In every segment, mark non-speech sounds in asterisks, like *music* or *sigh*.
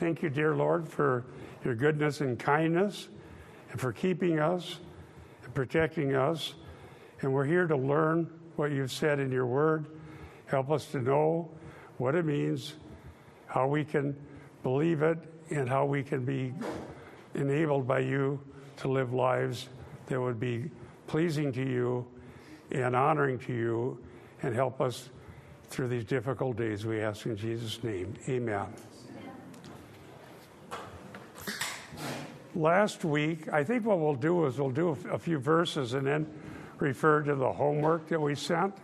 Thank you, dear Lord, for your goodness and kindness and for keeping us and protecting us. And we're here to learn what you've said in your word. Help us to know what it means, how we can believe it, and how we can be enabled by you to live lives that would be pleasing to you and honoring to you and help us through these difficult days. We ask in Jesus' name. Amen. Last week, I think what we'll do is we'll do a few verses and then refer to the homework that we sent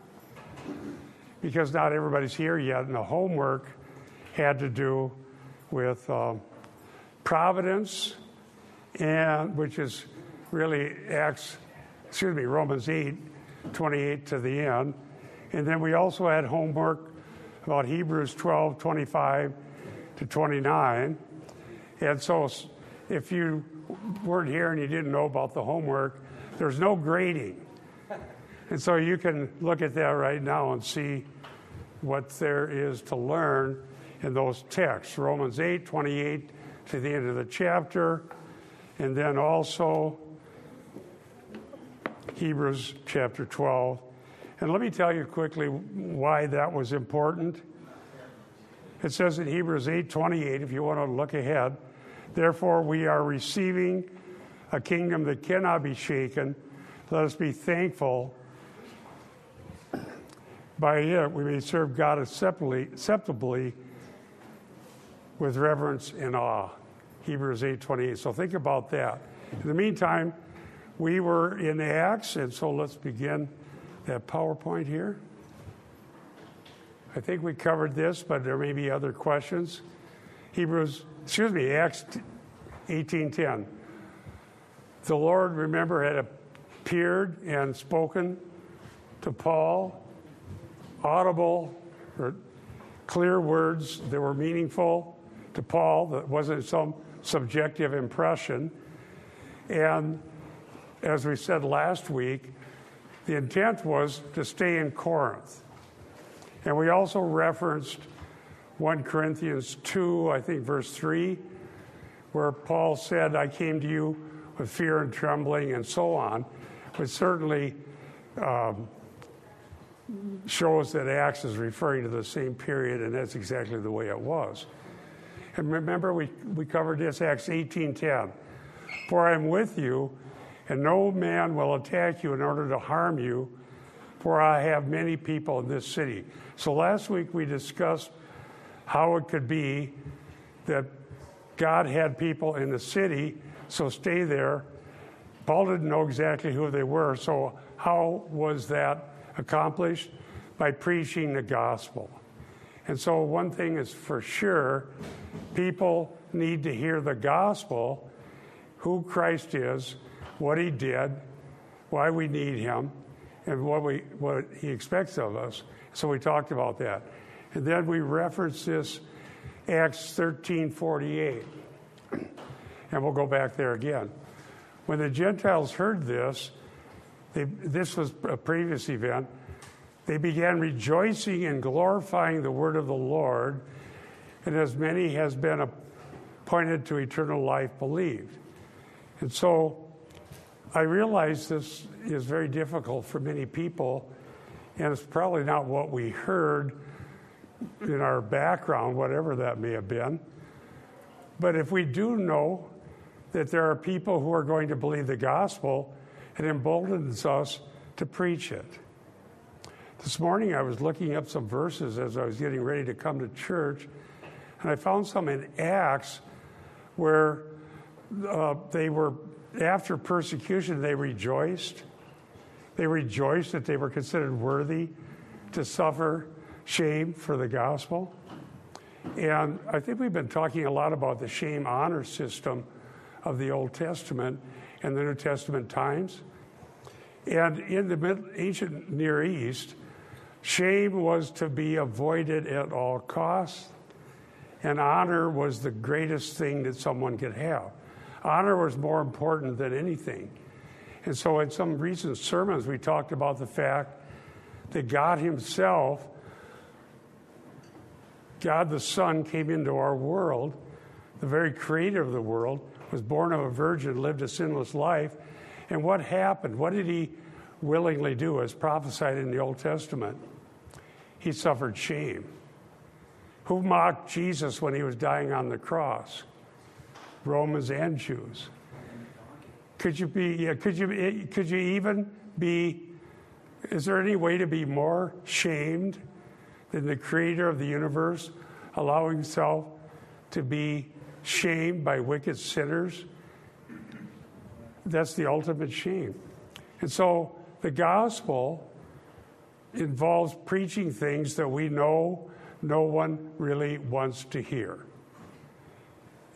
because not everybody's here yet, and the homework had to do with uh, providence, and which is really Acts, excuse me, Romans 8, 28 to the end. And then we also had homework about Hebrews 12, 25 to 29. And so if you weren't here and you didn't know about the homework, there's no grading. And so you can look at that right now and see what there is to learn in those texts Romans 8, 28 to the end of the chapter, and then also Hebrews chapter 12. And let me tell you quickly why that was important. It says in Hebrews 8:28 if you want to look ahead, therefore we are receiving a kingdom that cannot be shaken. Let us be thankful. By it we may serve God acceptably, acceptably with reverence and awe. Hebrews 8:28. So think about that. In the meantime, we were in Acts, and so let's begin that PowerPoint here. I think we covered this, but there may be other questions. Hebrews, excuse me, Acts 18:10. The Lord, remember, had appeared and spoken to Paul, audible or clear words that were meaningful to Paul, that wasn't some subjective impression. And as we said last week, the intent was to stay in Corinth. And we also referenced 1 Corinthians 2, I think, verse 3, where Paul said, I came to you with fear and trembling and so on, which certainly um, shows that Acts is referring to the same period, and that's exactly the way it was. And remember, we, we covered this, Acts 18.10. For I am with you, and no man will attack you in order to harm you, for I have many people in this city. So last week we discussed how it could be that God had people in the city, so stay there. Paul didn't know exactly who they were, so how was that accomplished? By preaching the gospel. And so, one thing is for sure people need to hear the gospel who Christ is, what he did, why we need him, and what, we, what he expects of us. So, we talked about that. And then we reference this Acts 13 48. And we'll go back there again. When the Gentiles heard this, they, this was a previous event they began rejoicing and glorifying the word of the Lord, and as many has been appointed to eternal life believed. And so I realize this is very difficult for many people, and it's probably not what we heard in our background, whatever that may have been. But if we do know that there are people who are going to believe the gospel, it emboldens us to preach it. This morning I was looking up some verses as I was getting ready to come to church, and I found some in Acts where uh, they were, after persecution, they rejoiced. They rejoiced that they were considered worthy to suffer shame for the gospel. And I think we've been talking a lot about the shame honor system of the Old Testament and the New Testament times. And in the ancient Near East, Shame was to be avoided at all costs, and honor was the greatest thing that someone could have. Honor was more important than anything. And so, in some recent sermons, we talked about the fact that God Himself, God the Son, came into our world the very creator of the world, was born of a virgin, lived a sinless life. And what happened? What did he willingly do, as prophesied in the Old Testament? He suffered shame. Who mocked Jesus when he was dying on the cross? Romans and Jews. Could you be? Yeah, could you? Eh, could you even be? Is there any way to be more shamed than the Creator of the universe allowing himself to be shamed by wicked sinners? That's the ultimate shame. And so the gospel involves preaching things that we know no one really wants to hear.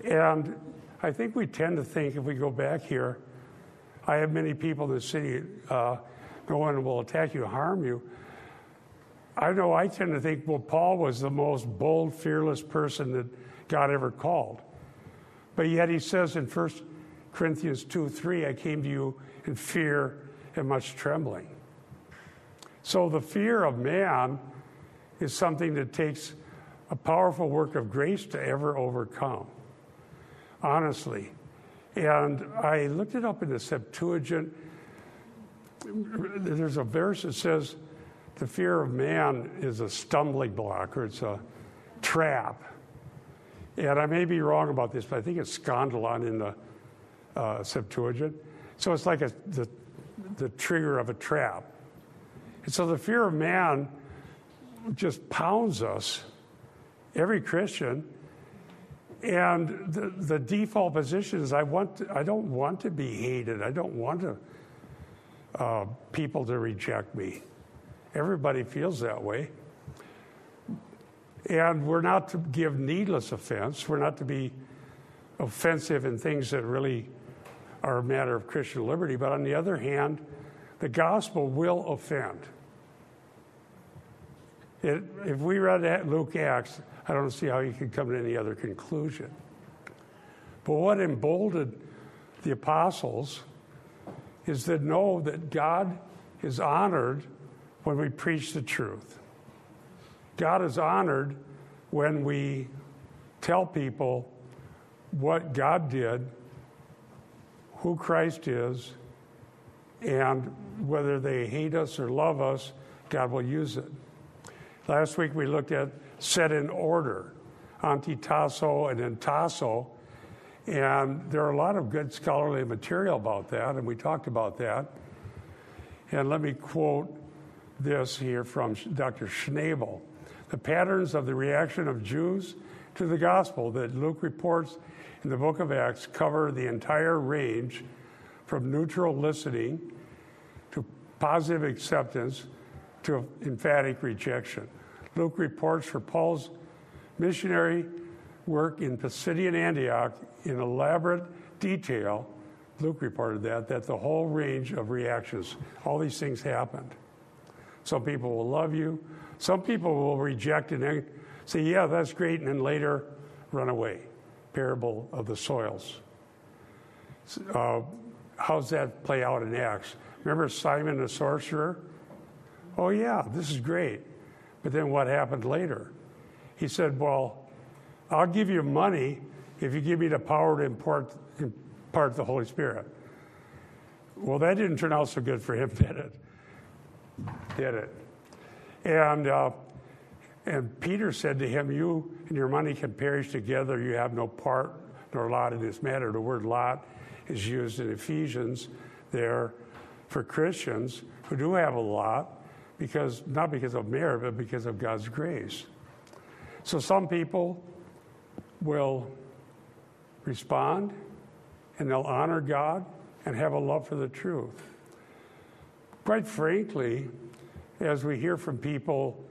And I think we tend to think, if we go back here, I have many people in the city, uh, no one will attack you, harm you. I know I tend to think, well, Paul was the most bold, fearless person that God ever called. But yet he says in 1 Corinthians 2 3, I came to you in fear and much trembling. So the fear of man is something that takes a powerful work of grace to ever overcome, honestly. And I looked it up in the Septuagint. There's a verse that says, the fear of man is a stumbling block or it's a trap. And I may be wrong about this, but I think it's scandalon in the uh, Septuagint. So it's like a, the, the trigger of a trap. And so the fear of man just pounds us, every Christian. And the, the default position is I, want to, I don't want to be hated. I don't want to, uh, people to reject me. Everybody feels that way. And we're not to give needless offense. We're not to be offensive in things that really are a matter of Christian liberty. But on the other hand, the gospel will offend. It, if we read Luke Acts, I don't see how you could come to any other conclusion. But what emboldened the apostles is to know that God is honored when we preach the truth. God is honored when we tell people what God did, who Christ is, and whether they hate us or love us, God will use it. Last week we looked at set in order, antitasso and entasso, and there are a lot of good scholarly material about that, and we talked about that. And let me quote this here from Dr. Schnabel. The patterns of the reaction of Jews to the gospel that Luke reports in the book of Acts cover the entire range from neutral listening to positive acceptance to emphatic rejection. Luke reports for Paul's missionary work in Pisidian Antioch in elaborate detail. Luke reported that, that the whole range of reactions, all these things happened. Some people will love you. Some people will reject and say, yeah, that's great, and then later run away. Parable of the soils. Uh, how's that play out in Acts? Remember Simon the sorcerer? Oh, yeah, this is great. But then what happened later? He said, Well, I'll give you money if you give me the power to impart, impart the Holy Spirit. Well, that didn't turn out so good for him, *laughs* did it? Did it? And, uh, and Peter said to him, You and your money can perish together. You have no part nor lot in this matter. The word lot is used in Ephesians there for Christians who do have a lot because not because of merit, but because of God's grace. So some people will respond and they'll honor God and have a love for the truth. Quite frankly, as we hear from people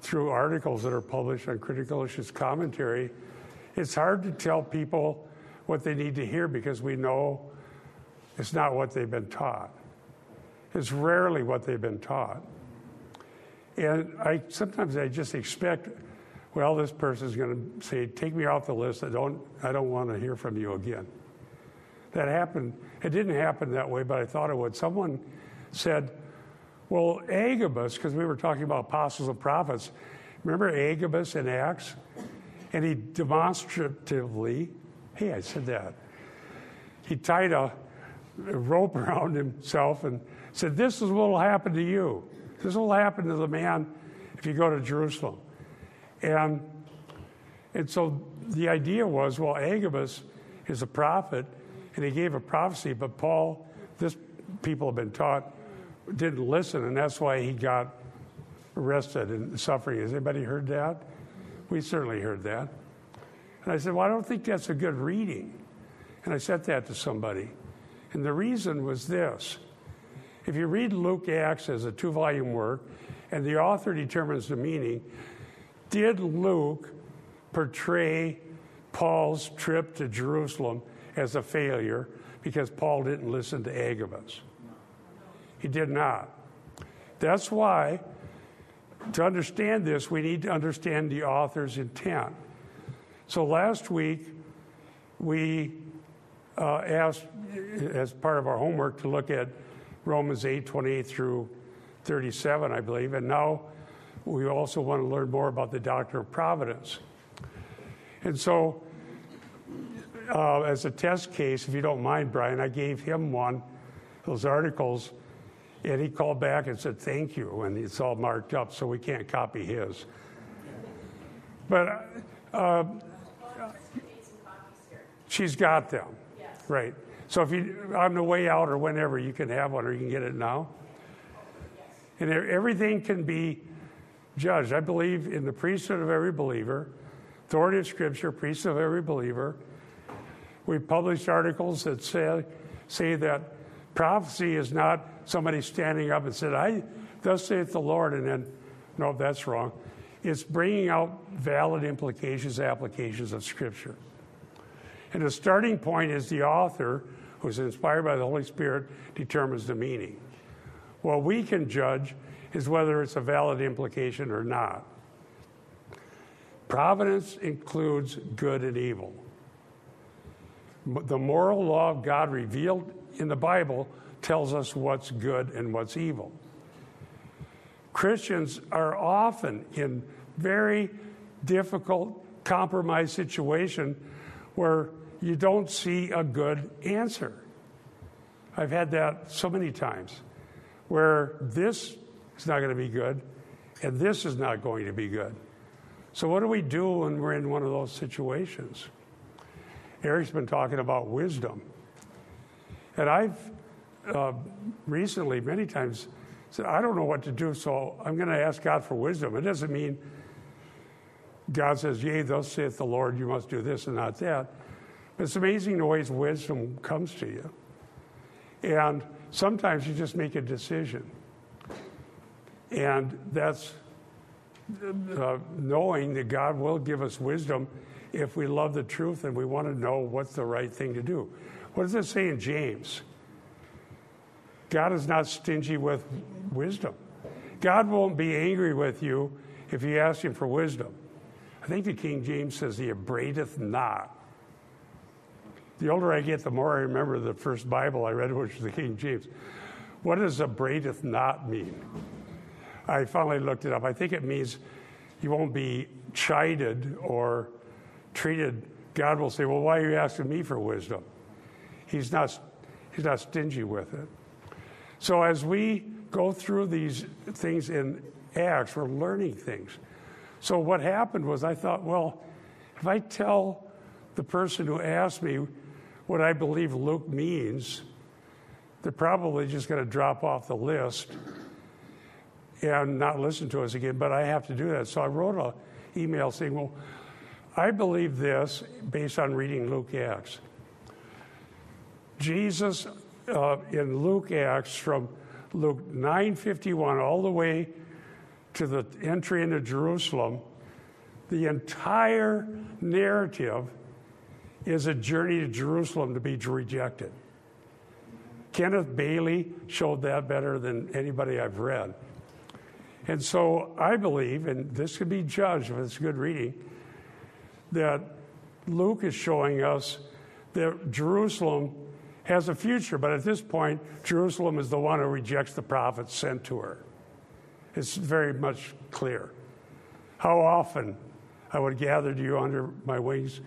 through articles that are published on Critical Issues Commentary, it's hard to tell people what they need to hear because we know it's not what they've been taught. It's rarely what they've been taught. And I sometimes I just expect, well, this person is going to say, "Take me off the list. I don't, I don't want to hear from you again." That happened. It didn't happen that way, but I thought it would. Someone said, "Well, Agabus," because we were talking about apostles and prophets. Remember Agabus in Acts? and he demonstratively, hey, I said that. He tied a, a rope *laughs* around himself and said, This is what will happen to you. This will happen to the man if you go to Jerusalem. And, and so the idea was well, Agabus is a prophet, and he gave a prophecy, but Paul, this people have been taught, didn't listen, and that's why he got arrested and suffering. Has anybody heard that? We certainly heard that. And I said, Well, I don't think that's a good reading. And I said that to somebody. And the reason was this if you read Luke Acts as a two volume work, and the author determines the meaning, did Luke portray Paul's trip to Jerusalem as a failure because Paul didn't listen to Agabus? He did not. That's why, to understand this, we need to understand the author's intent. So last week, we uh, asked, as part of our homework, to look at Romans 8 28 through 37, I believe. And now we also want to learn more about the doctrine of providence. And so, uh, as a test case, if you don't mind, Brian, I gave him one, those articles, and he called back and said, Thank you. And it's all marked up, so we can't copy his. But uh, she's got them. Right. So if you on the way out or whenever you can have one or you can get it now. And everything can be judged. I believe in the priesthood of every believer, authority of Scripture, priesthood of every believer. We've published articles that say, say that prophecy is not somebody standing up and said, I thus saith the Lord, and then, no, that's wrong. It's bringing out valid implications, applications of Scripture. And the starting point is the author who's inspired by the Holy Spirit, determines the meaning. What we can judge is whether it's a valid implication or not. Providence includes good and evil. The moral law of God revealed in the Bible tells us what's good and what's evil. Christians are often in very difficult compromise situation where you don't see a good answer. I've had that so many times where this is not going to be good and this is not going to be good. So, what do we do when we're in one of those situations? Eric's been talking about wisdom. And I've uh, recently, many times, said, I don't know what to do, so I'm going to ask God for wisdom. It doesn't mean God says, Yea, thus saith the Lord, you must do this and not that. It's amazing the ways wisdom comes to you. And sometimes you just make a decision. And that's uh, knowing that God will give us wisdom if we love the truth and we want to know what's the right thing to do. What does it say in James? God is not stingy with wisdom. God won't be angry with you if you ask him for wisdom. I think the King James says he upbraideth not the older I get, the more I remember the first Bible I read, which was the King James. What does upbraideth not mean? I finally looked it up. I think it means you won't be chided or treated. God will say, Well, why are you asking me for wisdom? He's not, he's not stingy with it. So as we go through these things in Acts, we're learning things. So what happened was I thought, well, if I tell the person who asked me what I believe Luke means, they're probably just going to drop off the list and not listen to us again. But I have to do that. So I wrote an email saying, well, I believe this based on reading Luke Acts. Jesus uh, in Luke Acts from Luke 9:51 all the way to the entry into Jerusalem, the entire narrative is a journey to Jerusalem to be rejected. Kenneth Bailey showed that better than anybody I've read. And so I believe, and this can be judged if it's good reading, that Luke is showing us that Jerusalem has a future, but at this point, Jerusalem is the one who rejects the prophets sent to her. It's very much clear. How often I would have gathered you under my wings,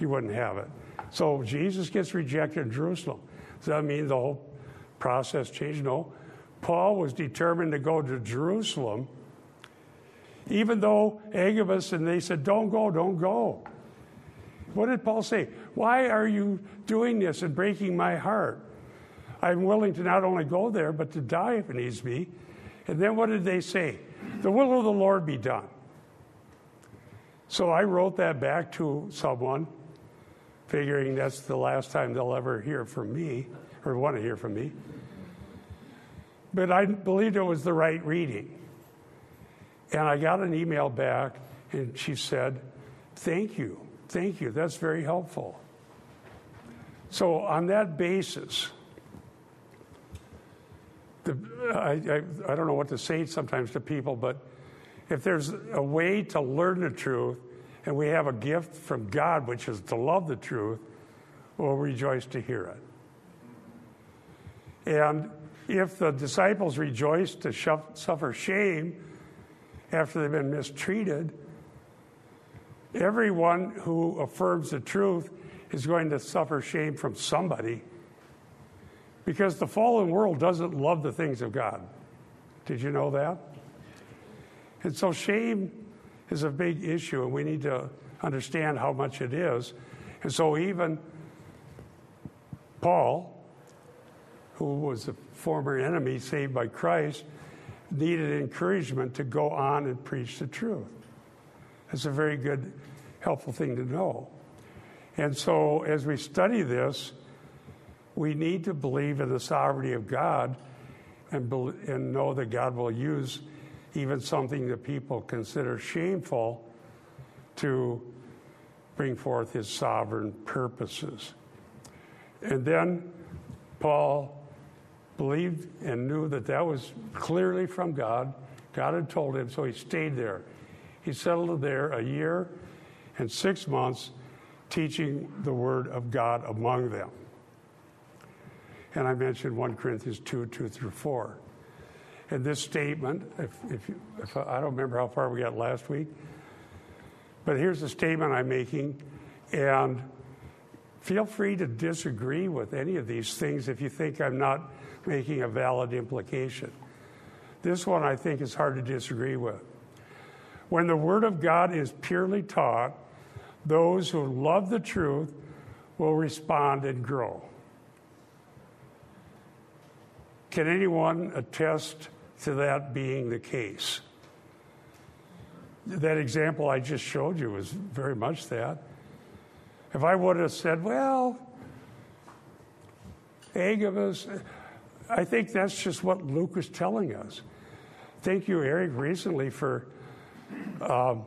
you wouldn't have it. So Jesus gets rejected in Jerusalem. Does that mean the whole process changed? No. Paul was determined to go to Jerusalem, even though Agabus and they said, Don't go, don't go. What did Paul say? Why are you doing this and breaking my heart? I'm willing to not only go there, but to die if it needs be. And then what did they say? The will of the Lord be done. So I wrote that back to someone, figuring that's the last time they'll ever hear from me or want to hear from me. But I believed it was the right reading. And I got an email back, and she said, Thank you. Thank you. That's very helpful. So, on that basis, the, I, I, I don't know what to say sometimes to people, but if there's a way to learn the truth and we have a gift from God, which is to love the truth, we'll rejoice to hear it. And if the disciples rejoice to suffer shame after they've been mistreated, everyone who affirms the truth is going to suffer shame from somebody because the fallen world doesn't love the things of God. Did you know that? And so shame is a big issue, and we need to understand how much it is. And so even Paul, who was a former enemy saved by Christ, needed encouragement to go on and preach the truth. That's a very good, helpful thing to know. And so as we study this, we need to believe in the sovereignty of God and, be, and know that God will use even something that people consider shameful to bring forth his sovereign purposes. And then Paul believed and knew that that was clearly from God. God had told him, so he stayed there. He settled there a year and six months teaching the word of God among them. And I mentioned 1 Corinthians 2 2 through 4. And this statement, if, if, you, if I don't remember how far we got last week, but here's the statement I'm making. And feel free to disagree with any of these things if you think I'm not making a valid implication. This one I think is hard to disagree with. When the Word of God is purely taught, those who love the truth will respond and grow. Can anyone attest to that being the case? That example I just showed you was very much that. If I would have said, well, Agabus, I think that's just what Luke was telling us. Thank you, Eric, recently for. Um,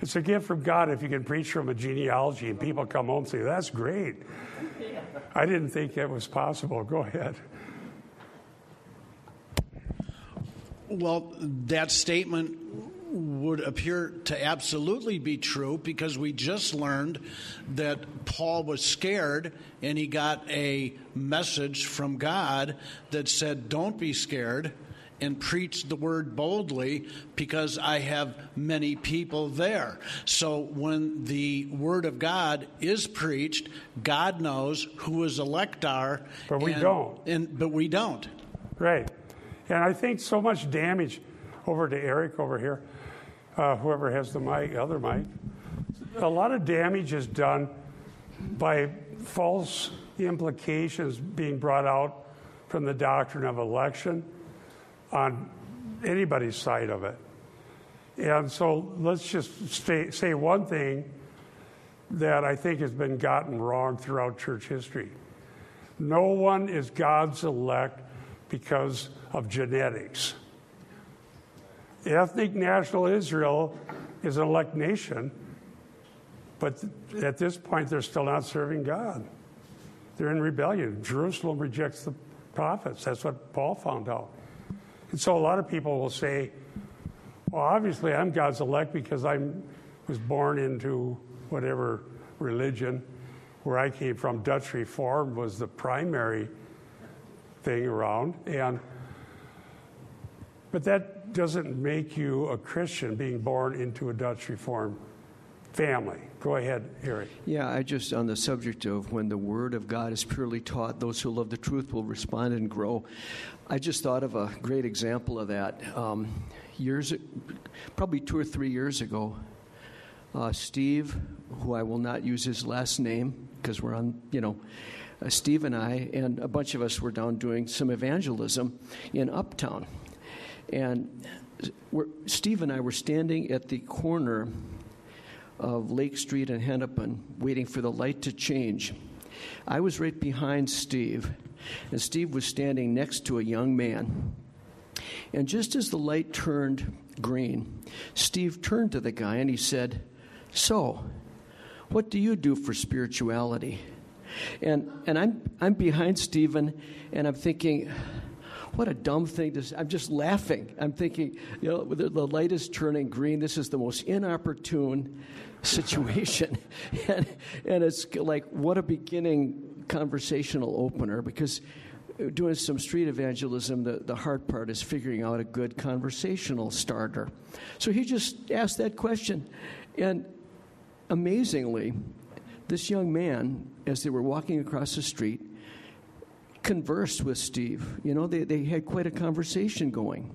it's a gift from God if you can preach from a genealogy and people come home and say, That's great. I didn't think that was possible. Go ahead. Well, that statement would appear to absolutely be true because we just learned that Paul was scared and he got a message from God that said, Don't be scared and preach the word boldly because I have many people there. So when the word of God is preached, God knows who his elect are. But we and, don't. And, but we don't. Right. And I think so much damage over to Eric over here, uh, whoever has the mic, other mic. A lot of damage is done by false implications being brought out from the doctrine of election on anybody's side of it. And so let's just stay, say one thing that I think has been gotten wrong throughout church history. No one is God's elect because of genetics. Ethnic national Israel is an elect nation, but at this point they're still not serving God. They're in rebellion. Jerusalem rejects the prophets. That's what Paul found out. And so a lot of people will say, well, obviously I'm God's elect because I was born into whatever religion. Where I came from, Dutch Reform was the primary thing around. And but that doesn't make you a Christian being born into a Dutch Reform family. Go ahead, Eric. Yeah, I just, on the subject of when the Word of God is purely taught, those who love the truth will respond and grow. I just thought of a great example of that. Um, years, probably two or three years ago, uh, Steve, who I will not use his last name because we're on, you know, uh, Steve and I and a bunch of us were down doing some evangelism in Uptown. And Steve and I were standing at the corner of Lake Street and Hennepin, waiting for the light to change. I was right behind Steve, and Steve was standing next to a young man. And just as the light turned green, Steve turned to the guy and he said, So, what do you do for spirituality? And, and I'm, I'm behind Stephen, and I'm thinking, what a dumb thing to say. I'm just laughing. I'm thinking, you know, the, the light is turning green. This is the most inopportune situation. *laughs* and, and it's like, what a beginning conversational opener because doing some street evangelism, the, the hard part is figuring out a good conversational starter. So he just asked that question. And amazingly, this young man, as they were walking across the street, conversed with Steve. You know, they, they had quite a conversation going.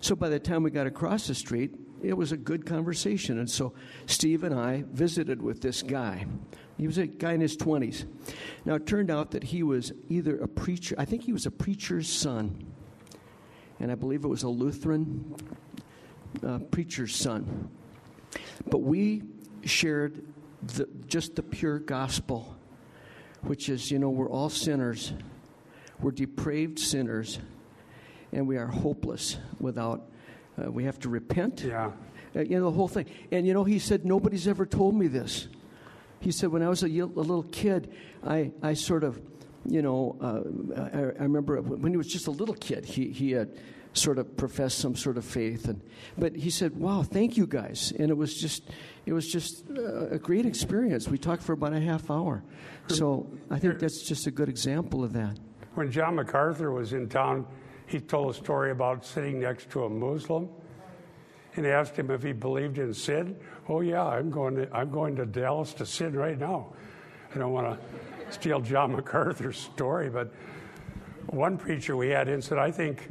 So by the time we got across the street, it was a good conversation. And so Steve and I visited with this guy. He was a guy in his 20s. Now, it turned out that he was either a preacher, I think he was a preacher's son. And I believe it was a Lutheran uh, preacher's son. But we shared the, just the pure gospel, which is, you know, we're all sinners, we're depraved sinners, and we are hopeless without uh, we have to repent. Yeah. Uh, you know, the whole thing. And, you know, he said, nobody's ever told me this. He said, when I was a, a little kid, I, I sort of, you know, uh, I, I, remember when he was just a little kid, he, he had sort of professed some sort of faith. And, but he said, wow, thank you guys. And it was just, it was just uh, a great experience. We talked for about a half hour. So I think that's just a good example of that. When John MacArthur was in town, he told a story about sitting next to a Muslim and asked him if he believed in sin. Oh yeah, I'm going to I'm going to Dallas to sin right now. I don't want to steal John MacArthur's story, but one preacher we had in said, "I think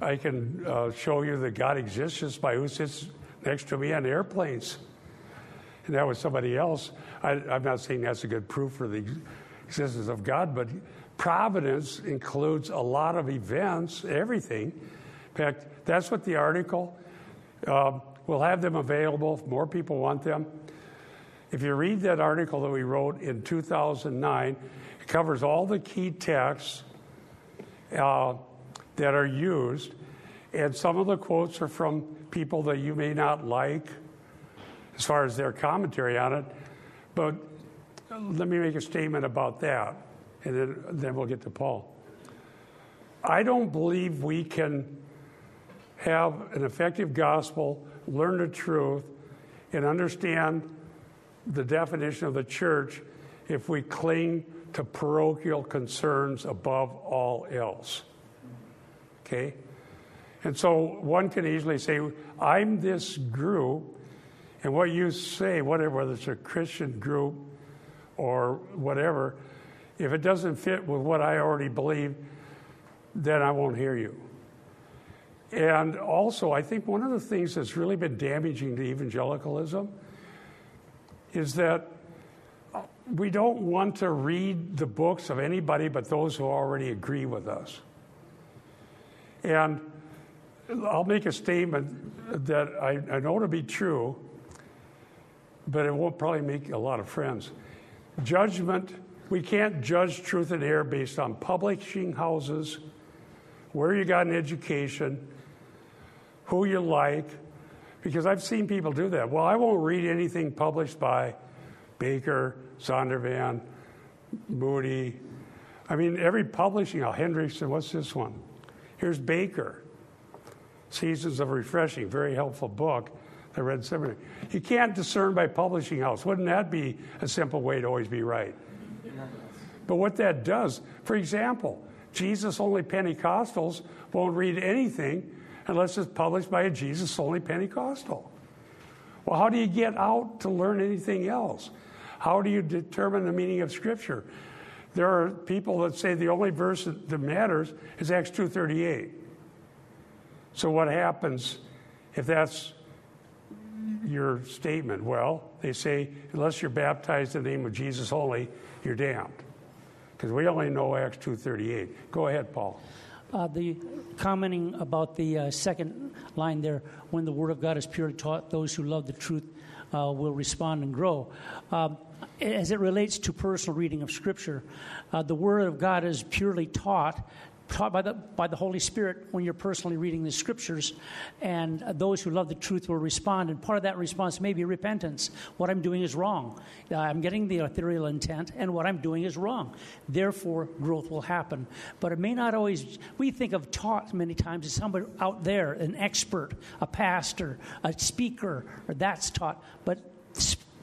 I can uh, show you that God exists just by who sits next to me on airplanes." And that was somebody else. I, I'm not saying that's a good proof for the existence of God, but providence includes a lot of events, everything. In fact, that's what the article, uh, we'll have them available if more people want them. If you read that article that we wrote in 2009, it covers all the key texts uh, that are used, and some of the quotes are from people that you may not like as far as their commentary on it. But let me make a statement about that and then, then we'll get to Paul. I don't believe we can have an effective gospel, learn the truth, and understand the definition of the church if we cling to parochial concerns above all else. Okay? And so one can easily say, I'm this group, and what you say, whatever, whether it's a Christian group or whatever, if it doesn't fit with what I already believe, then I won't hear you. And also, I think one of the things that's really been damaging to evangelicalism is that we don't want to read the books of anybody but those who already agree with us. And I'll make a statement that I, I know to be true, but it won't probably make a lot of friends. Judgment we can't judge truth and error based on publishing houses, where you got an education, who you like, because I've seen people do that. Well, I won't read anything published by Baker, Zondervan, Moody. I mean, every publishing house, Hendrickson, what's this one? Here's Baker, Seasons of Refreshing, very helpful book. I read seminary. You can't discern by publishing house. Wouldn't that be a simple way to always be right? But what that does, for example, Jesus only Pentecostals won't read anything unless it's published by a Jesus only Pentecostal. Well, how do you get out to learn anything else? How do you determine the meaning of Scripture? There are people that say the only verse that matters is Acts 2:38. So what happens if that's your statement? Well, they say unless you're baptized in the name of Jesus only, you're damned. Because we only know Acts 2:38. Go ahead, Paul. Uh, the commenting about the uh, second line there, when the word of God is purely taught, those who love the truth uh, will respond and grow. Um, as it relates to personal reading of Scripture, uh, the word of God is purely taught taught by the, by the Holy Spirit when you're personally reading the scriptures. And those who love the truth will respond. And part of that response may be repentance. What I'm doing is wrong. Uh, I'm getting the authorial intent, and what I'm doing is wrong. Therefore, growth will happen. But it may not always, we think of taught many times as somebody out there, an expert, a pastor, a speaker, or that's taught. But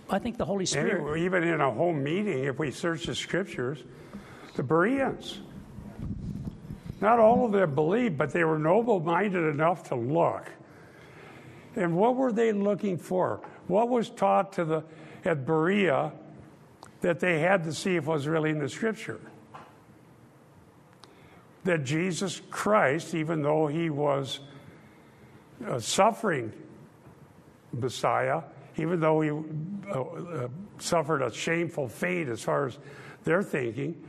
I think the Holy Spirit. And even in a home meeting, if we search the scriptures, the Bereans, not all of them believed, but they were noble minded enough to look. And what were they looking for? What was taught to the at Berea that they had to see if was really in the scripture? That Jesus Christ, even though he was a suffering Messiah, even though he uh, uh, suffered a shameful fate as far as their thinking,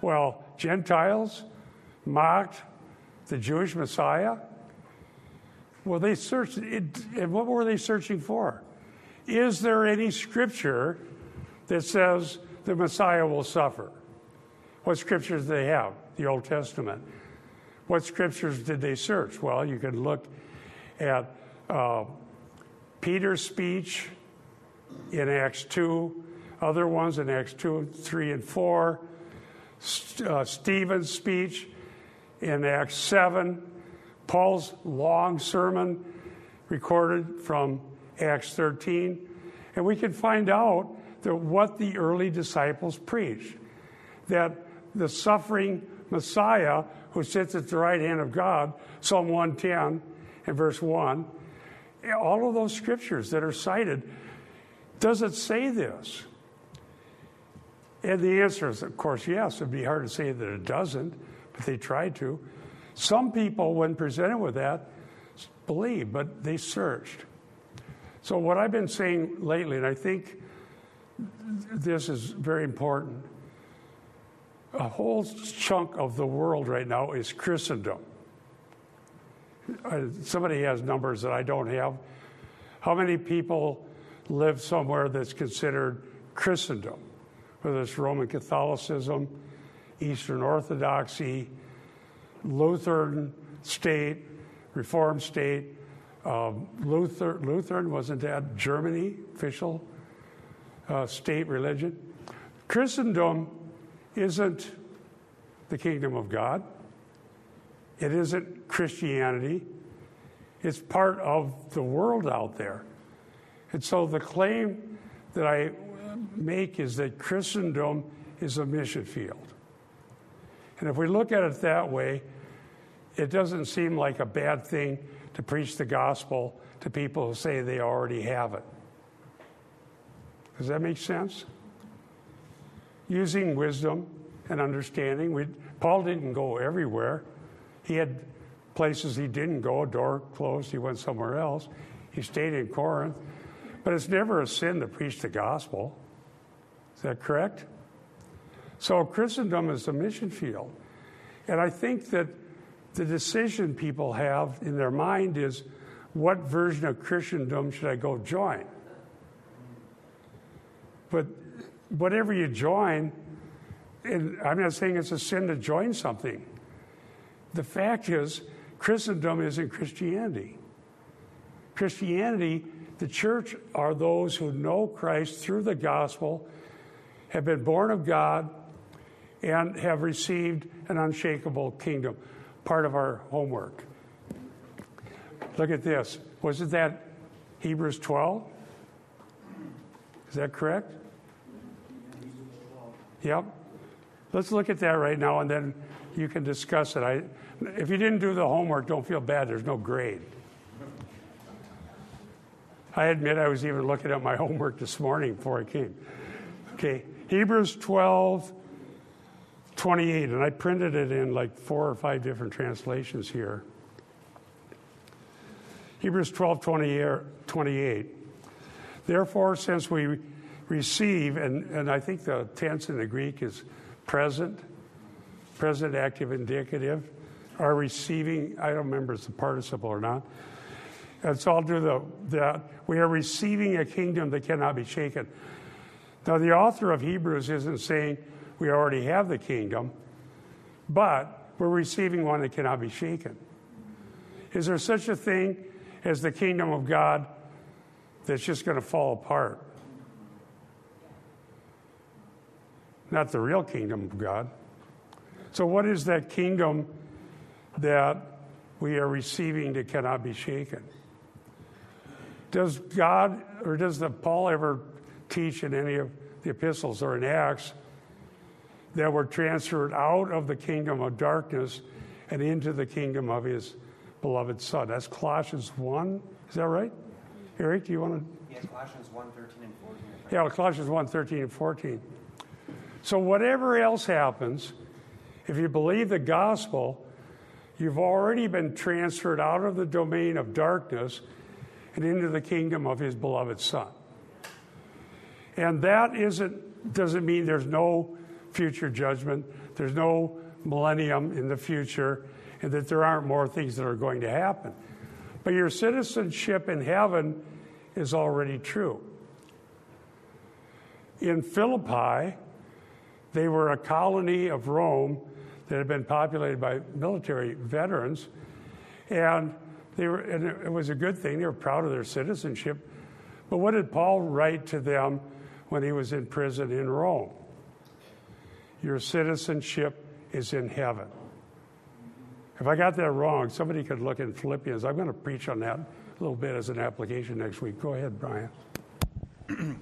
well, Gentiles, mocked the Jewish Messiah? Well, they searched, it, and what were they searching for? Is there any scripture that says the Messiah will suffer? What scriptures do they have? The Old Testament. What scriptures did they search? Well, you can look at uh, Peter's speech in Acts 2, other ones in Acts 2, 3, and 4, uh, Stephen's speech in Acts 7, Paul's long sermon recorded from Acts 13, and we can find out that what the early disciples preached that the suffering Messiah who sits at the right hand of God, Psalm 110 and verse 1, all of those scriptures that are cited, does it say this? And the answer is, of course, yes. It'd be hard to say that it doesn't but they tried to. Some people, when presented with that, believe, but they searched. So, what I've been saying lately, and I think this is very important, a whole chunk of the world right now is Christendom. Somebody has numbers that I don't have. How many people live somewhere that's considered Christendom, whether it's Roman Catholicism, Eastern Orthodoxy, Lutheran state, Reformed state. Um, Luther, Lutheran wasn't that Germany official uh, state religion? Christendom isn't the kingdom of God. It isn't Christianity. It's part of the world out there. And so the claim that I make is that Christendom is a mission field. And if we look at it that way, it doesn't seem like a bad thing to preach the gospel to people who say they already have it. Does that make sense? Using wisdom and understanding. We, Paul didn't go everywhere. He had places he didn't go, door closed, he went somewhere else. He stayed in Corinth. But it's never a sin to preach the gospel. Is that correct? So Christendom is a mission field. And I think that the decision people have in their mind is what version of Christendom should I go join? But whatever you join, and I'm not saying it's a sin to join something. The fact is, Christendom isn't Christianity. Christianity, the church, are those who know Christ through the gospel, have been born of God, and have received an unshakable kingdom. Part of our homework. Look at this. Wasn't that Hebrews 12? Is that correct? Yep. Let's look at that right now and then you can discuss it. I, if you didn't do the homework, don't feel bad. There's no grade. I admit I was even looking at my *laughs* homework this morning before I came. Okay, Hebrews 12, 28, and I printed it in like four or five different translations here. Hebrews 12, 28. Therefore, since we receive, and, and I think the tense in the Greek is present, present active indicative, are receiving, I don't remember if it's a participle or not. And so I'll do the, that. We are receiving a kingdom that cannot be shaken. Now, the author of Hebrews isn't saying we already have the kingdom, but we're receiving one that cannot be shaken. Is there such a thing as the kingdom of God that's just going to fall apart? Not the real kingdom of God. So, what is that kingdom that we are receiving that cannot be shaken? Does God or does the Paul ever teach in any of the epistles or in Acts that we're transferred out of the kingdom of darkness and into the kingdom of his beloved Son? That's Colossians 1. Is that right? Eric, do you want to? Yeah, Colossians 1 13 and 14. Yeah, well, Colossians 1 13 and 14. So, whatever else happens, if you believe the gospel, you've already been transferred out of the domain of darkness and into the kingdom of his beloved Son. And that isn't, doesn't mean there's no future judgment, there's no millennium in the future, and that there aren't more things that are going to happen. But your citizenship in heaven is already true. In Philippi, they were a colony of Rome that had been populated by military veterans, and they were, and it was a good thing. They were proud of their citizenship. But what did Paul write to them when he was in prison in Rome? Your citizenship is in heaven. If I got that wrong, somebody could look in Philippians. I'm going to preach on that a little bit as an application next week. Go ahead, Brian. *clears throat*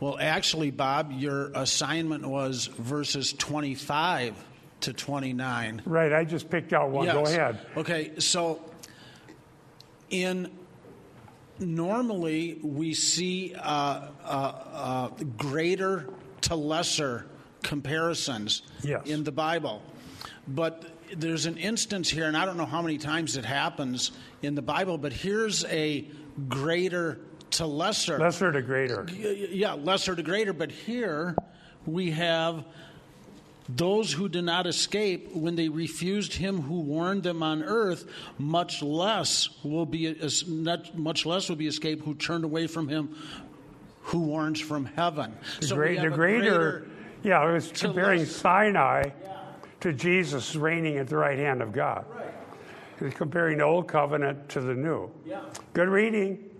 Well, actually, Bob, your assignment was verses 25 to 29. Right, I just picked out one. Go ahead. Okay, so in normally we see uh, uh, uh, greater to lesser comparisons Yes. in the Bible, but there's an instance here, and I don't know how many times it happens in the Bible, but here's a greater to lesser. Lesser to greater. Yeah, lesser to greater. But here we have those who did not escape when they refused him who warned them on earth. Much less will be much less will be escaped who turned away from him who warns from heaven. The, so great, the a greater, *laughs* yeah, it was comparing. Sinai to Jesus reigning at the right hand of God. It was comparing the old covenant to the new. Yeah. Good reading.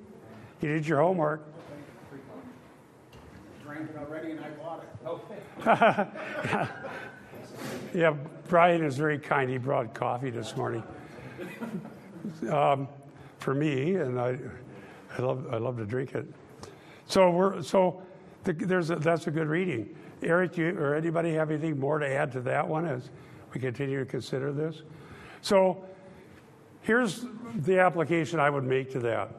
You did your homework. Drank it already, and I bought it. Okay. *laughs* Yeah, Brian is very kind. He brought coffee this morning *laughs* um, for me, and I, I love, I love to drink it. So we're so the, there's a, that's a good reading. Eric, you, or anybody have anything more to add to that one as we continue to consider this? So here's the application I would make to that.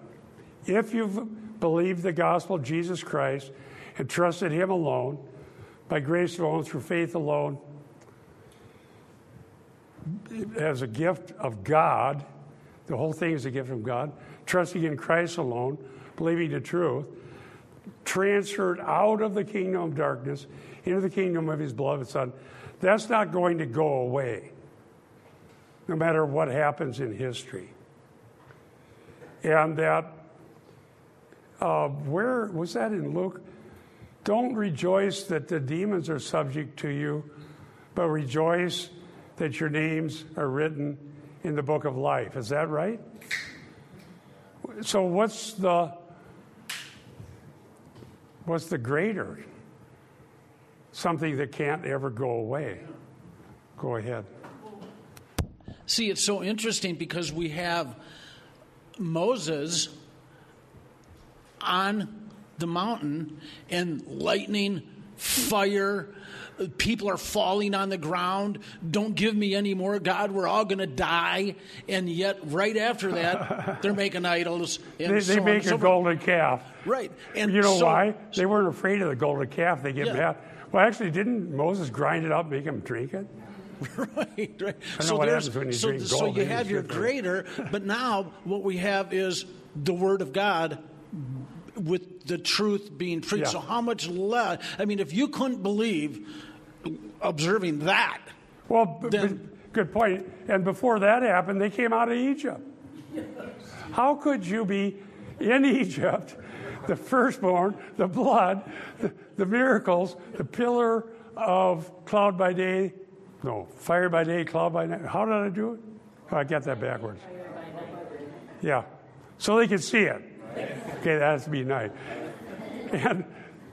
If you've believed the gospel of Jesus Christ and trusted Him alone, by grace alone, through faith alone, as a gift of God, the whole thing is a gift from God, trusting in Christ alone, believing the truth, transferred out of the kingdom of darkness into the kingdom of His beloved Son, that's not going to go away, no matter what happens in history. And that, uh, where was that in Luke? Don't rejoice that the demons are subject to you, but rejoice that your names are written in the book of life. Is that right? So what's the what's the greater? Something that can't ever go away. Go ahead. See, it's so interesting because we have Moses on the mountain and lightning fire. People are falling on the ground. Don't give me any more, God. We're all going to die. And yet, right after that, *laughs* they're making idols. And They, so they on make so a forth. golden calf. Right. And you know so- why? They weren't afraid of the golden calf. They get Yeah. mad. Well, actually, didn't Moses grind it up, make him drink it? *laughs* right, right. I know So what there's happens when you so, drink so gold, you have your greater, but now what we have is the word of God with the truth being preached. Yeah. So how much less? I mean, if you couldn't believe observing that, Well, b- b- good point. And before that happened, they came out of Egypt. How could you be in Egypt, the firstborn, the blood, the, the miracles, the pillar of cloud by day, no, fire by day, cloud by night? How did I do it? Oh, I got that backwards. Yeah, so they could see it. Okay, that has to be night. And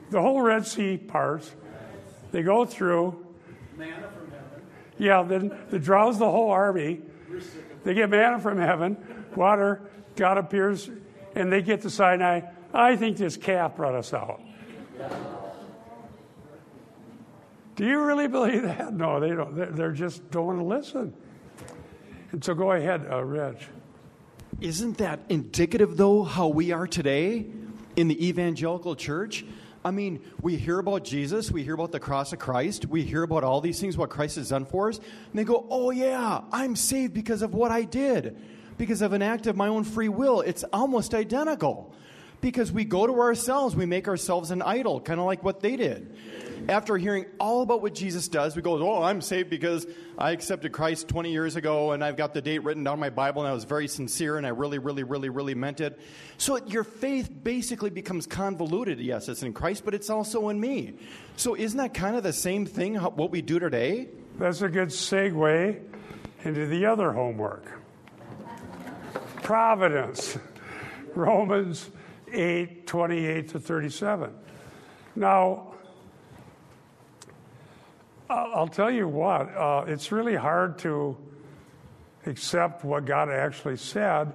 the whole Red Sea parts, they go through. Manna from heaven. Yeah, then it draws the whole army. They get manna from heaven, water, God appears, and they get to Sinai. I think this calf brought us out. Do you really believe that? No, they don't. They're- just don't want to listen. And so go ahead, uh, Reg. Isn't that indicative, though, how we are today in the evangelical church? I mean, we hear about Jesus, we hear about the cross of Christ, we hear about all these things, what Christ has done for us, and they go, oh, yeah, I'm saved because of what I did, because of an act of my own free will. It's almost identical. Because we go to ourselves, we make ourselves an idol, kind of like what they did. After hearing all about what Jesus does, we go, Oh, I'm saved because I accepted Christ 20 years ago and I've got the date written down in my Bible and I was very sincere and I really, really, really, really meant it. So your faith basically becomes convoluted. Yes, it's in Christ, but it's also in me. So isn't that kind of the same thing, what we do today? That's a good segue into the other homework. Providence, Romans 8 28 to 37. Now, I'll tell you what, uh, it's really hard to accept what God actually said.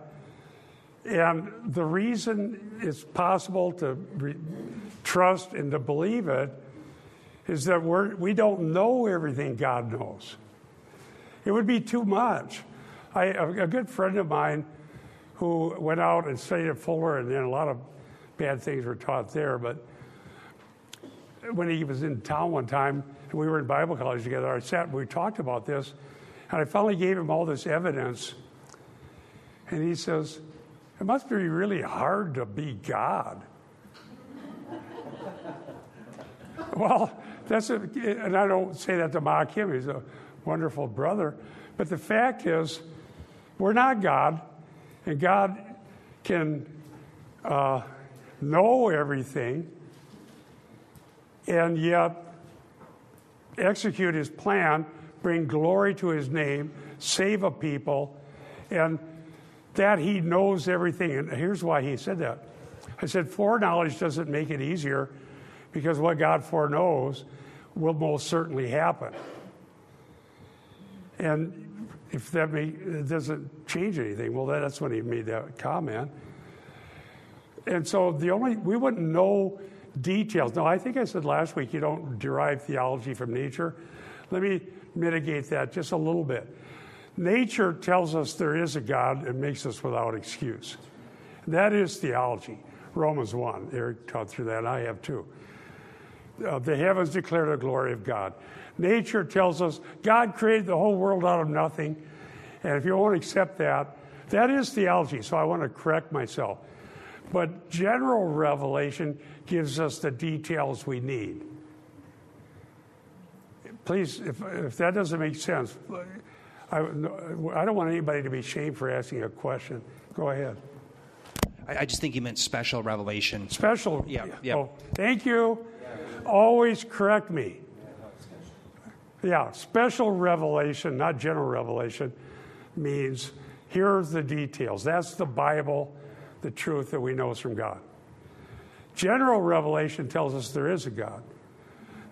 And the reason it's possible to re- trust and to believe it is that we're, we don't know everything God knows. It would be too much. I, a good friend of mine who went out and studied at Fuller, and then a lot of bad things were taught there, but when he was in town one time, and we were in Bible college together, I sat and we talked about this, and I finally gave him all this evidence, and he says, It must be really hard to be God. *laughs* Well, that's a, and I don't say that to mock him. He's a wonderful brother. But the fact is, we're not God, and God can uh, know everything and yet execute his plan, bring glory to his name, save a people, and that he knows everything. And here's why he said that. I said, foreknowledge doesn't make it easier because what God foreknows will most certainly happen. And if that may, doesn't change anything, well, that's when he made that comment. And so the only, we wouldn't know details. Now, I think I said last week you don't derive theology from nature. Let me mitigate that just a little bit. Nature tells us there is a God and makes us without excuse. That is theology. Romans 1. Eric taught through that, and I have too. Uh, the heavens declare the glory of God. Nature tells us God created the whole world out of nothing. And if you won't accept that, that is theology. So I want to correct myself. But general revelation gives us the details we need. Please, if, if that doesn't make sense, I, I don't want anybody to be shamed for asking a question. Go ahead. I, I just think he meant special revelation. Special. Yeah, yeah. Oh, thank you. Always correct me. Yeah, special revelation, not general revelation, means here's the details. That's the Bible, the truth that we know is from God. General revelation tells us there is a God.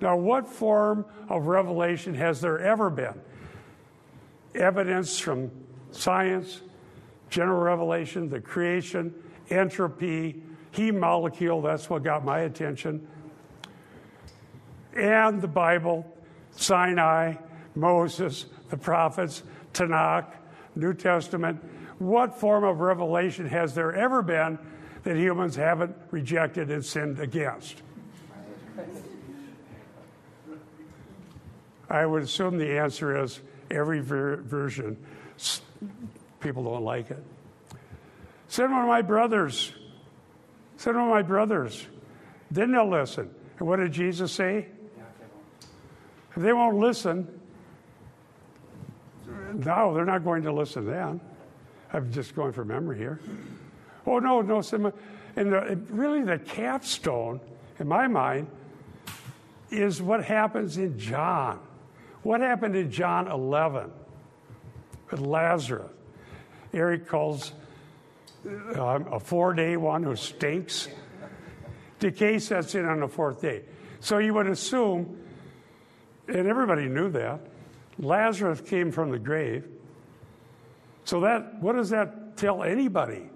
Now, what form of revelation has there ever been? Evidence from science, general revelation, the creation, entropy, heme molecule, that's what got my attention. and the Bible, Sinai, Moses, the prophets, Tanakh, New Testament. What form of revelation has there ever been that humans haven't rejected and sinned against? I would assume the answer is every ver- version. People don't like it. Send one of my brothers. Send one of my brothers. Then they'll listen. And what did Jesus say? If they won't listen, no, they're not going to listen then. I'm just going from memory here. Oh, no, no. And really, the capstone, in my mind, is what happens in John. What happened in John 11 with Lazarus? Eric calls uh, a four day one who stinks. Decay sets in on the fourth day. So you would assume, and everybody knew that, Lazarus came from the grave. So that what does that tell anybody?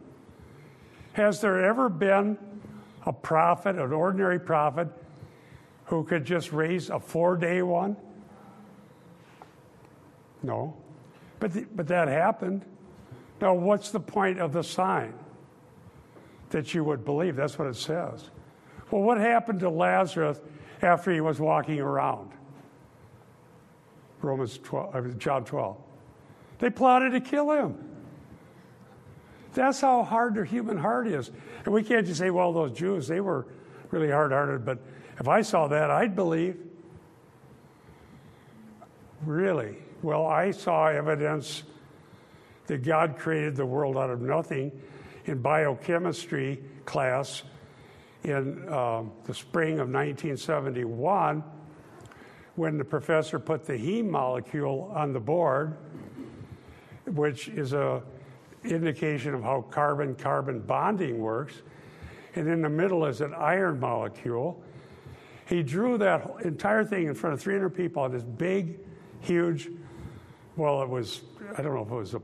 Has there ever been a prophet, an ordinary prophet, who could just raise a four-day one? No. But, the, but that happened. Now, what's the point of the sign? That you would believe. That's what it says. Well, what happened to Lazarus after he was walking around? Romans 12, uh, John 12. They plotted to kill him. That's how hard their human heart is. And we can't just say, well, those Jews, they were really hard hearted, but if I saw that, I'd believe. Really? Well, I saw evidence that God created the world out of nothing in biochemistry class in um, the spring of 1971 when the professor put the heme molecule on the board, which is a indication of how carbon-carbon bonding works, and in the middle is an iron molecule. He drew that entire thing in front of 300 people on this big, huge, well, it was, I don't know if it was a,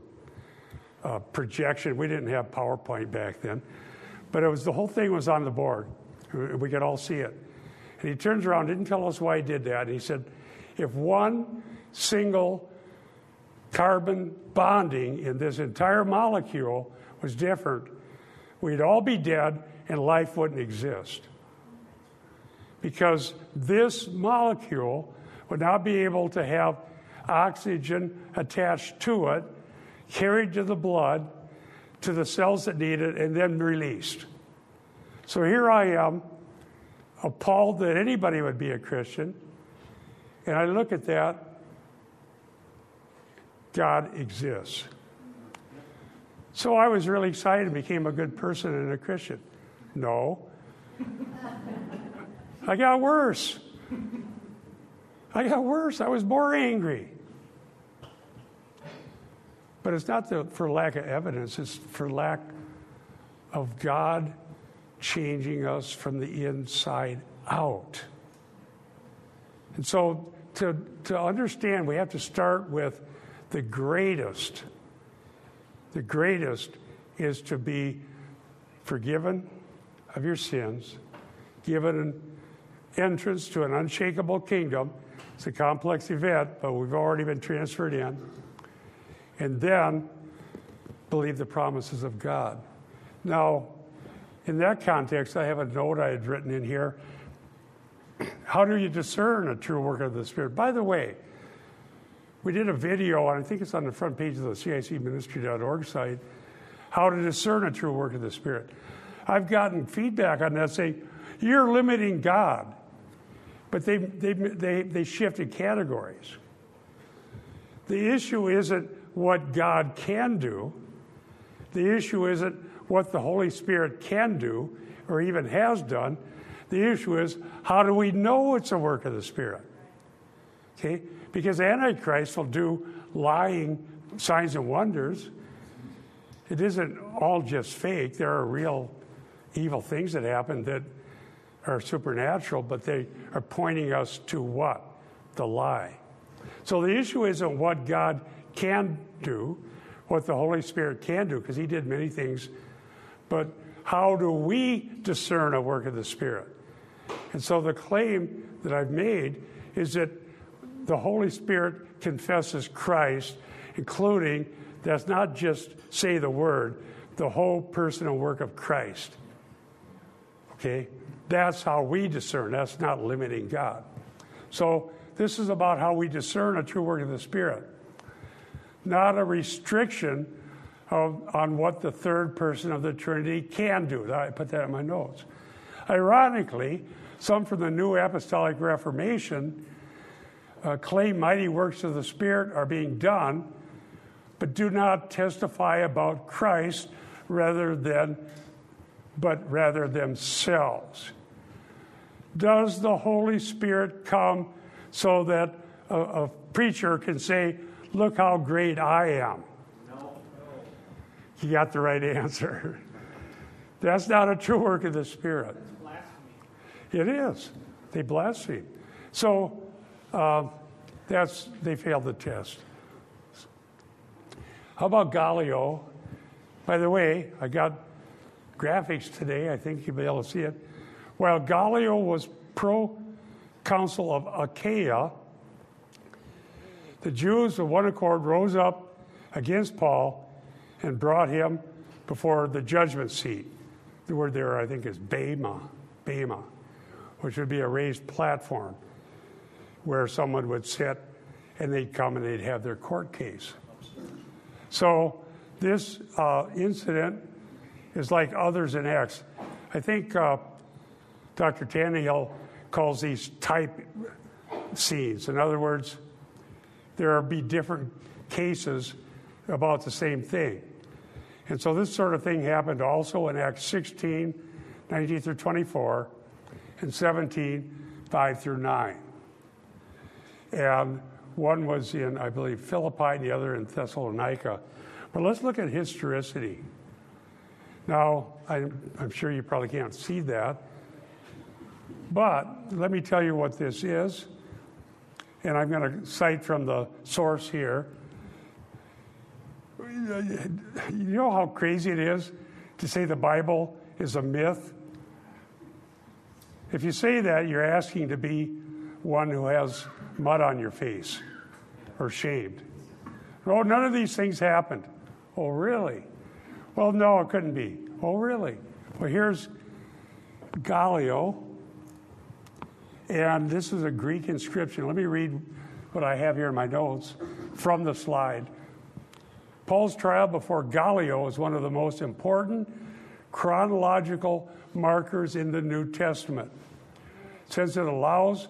a projection. We didn't have PowerPoint back then, but it was the whole thing was on the board. We could all see it. And he turns around, didn't tell us why he did that. He said, if one single carbon bonding in this entire molecule was different, we'd all be dead and life wouldn't exist. Because this molecule would not be able to have oxygen attached to it, carried to the blood, to the cells that need it, and then released. So here I am, appalled that anybody would be a Christian. And I look at that, God exists. So I was really excited and became a good person and a Christian. No. I got worse. I got worse. I was more angry. But it's not the, for lack of evidence, it's for lack of God changing us from the inside out. And so to, to understand, we have to start with the greatest. The greatest is to be forgiven of your sins, given an entrance to an unshakable kingdom. It's a complex event, but we've already been transferred in. And then believe the promises of God. Now, in that context, I have a note I had written in here. How do you discern a true work of the Spirit? By the way, we did a video, and I think it's on the front page of the CICministry.org site, how to discern a true work of the Spirit. I've gotten feedback on that saying, you're limiting God. But they, they, they, they shifted categories. The issue isn't what God can do, the issue isn't what the Holy Spirit can do or even has done. The issue is how do we know it's a work of the Spirit? Okay? Because Antichrist will do lying signs and wonders. It isn't all just fake. There are real evil things that happen that are supernatural, but they are pointing us to what? The lie. So the issue isn't what God can do, what the Holy Spirit can do, because He did many things, but how do we discern a work of the Spirit? And so the claim that I've made is that the Holy Spirit confesses Christ, including that's not just say the word, the whole person and work of Christ. Okay? That's how we discern. That's not limiting God. So this is about how we discern a true work of the Spirit, not a restriction of, on what the third person of the Trinity can do. I put that in my notes. Ironically, some from the New Apostolic Reformation uh, claim mighty works of the Spirit are being done, but do not testify about Christ rather than, but rather themselves. Does the Holy Spirit come so that a, a preacher can say, Look how great I am? *laughs* You got the right answer. That's not a true work of the Spirit. It is. They blaspheme. So uh, that's they failed the test. How about Gallio? By the way, I got graphics today. I think you'll be able to see it. While Gallio was pro council of Achaia, the Jews of one accord rose up against Paul and brought him before the judgment seat. The word there, I think, is bema, bema, which would be a raised platform where someone would sit and they'd come and they'd have their court case. So this uh, incident is like others in Acts. I think uh, Dr. Tannehill calls these type scenes. In other words, there will be different cases about the same thing. And so this sort of thing happened also in Acts 16, 19 through 24, and 17, 5 through 9. And one was in, I believe, Philippi, and the other in Thessalonica. But let's look at historicity. Now, I'm, I'm sure you probably can't see that, but let me tell you what this is. And I'm going to cite from the source here. You know how crazy it is to say the Bible is a myth? If you say that, you're asking to be one who has mud on your face or shamed. Oh, none of these things happened. Oh, really? Well, no, it couldn't be. Oh, really? Well, here's Gallio, and this is a Greek inscription. Let me read what I have here in my notes from the slide. Paul's trial before Gallio is one of the most important chronological markers in the New Testament, since it allows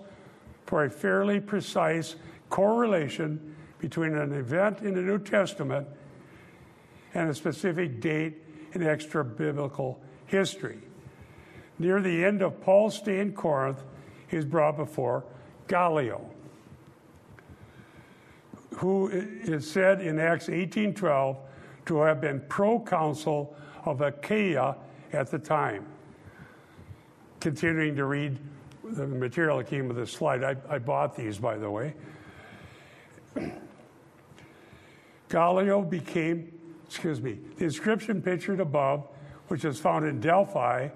for a fairly precise correlation between an event in the New Testament and a specific date in extra biblical history. Near the end of Paul's stay in Corinth, he is brought before Gallio, who is said in Acts 18:12 to have been proconsul of Achaia at the time. Continuing to read the material that came with this slide, I, I bought these, by the way. *clears throat* Gallio became, excuse me, the inscription pictured above, which is found in Delphi,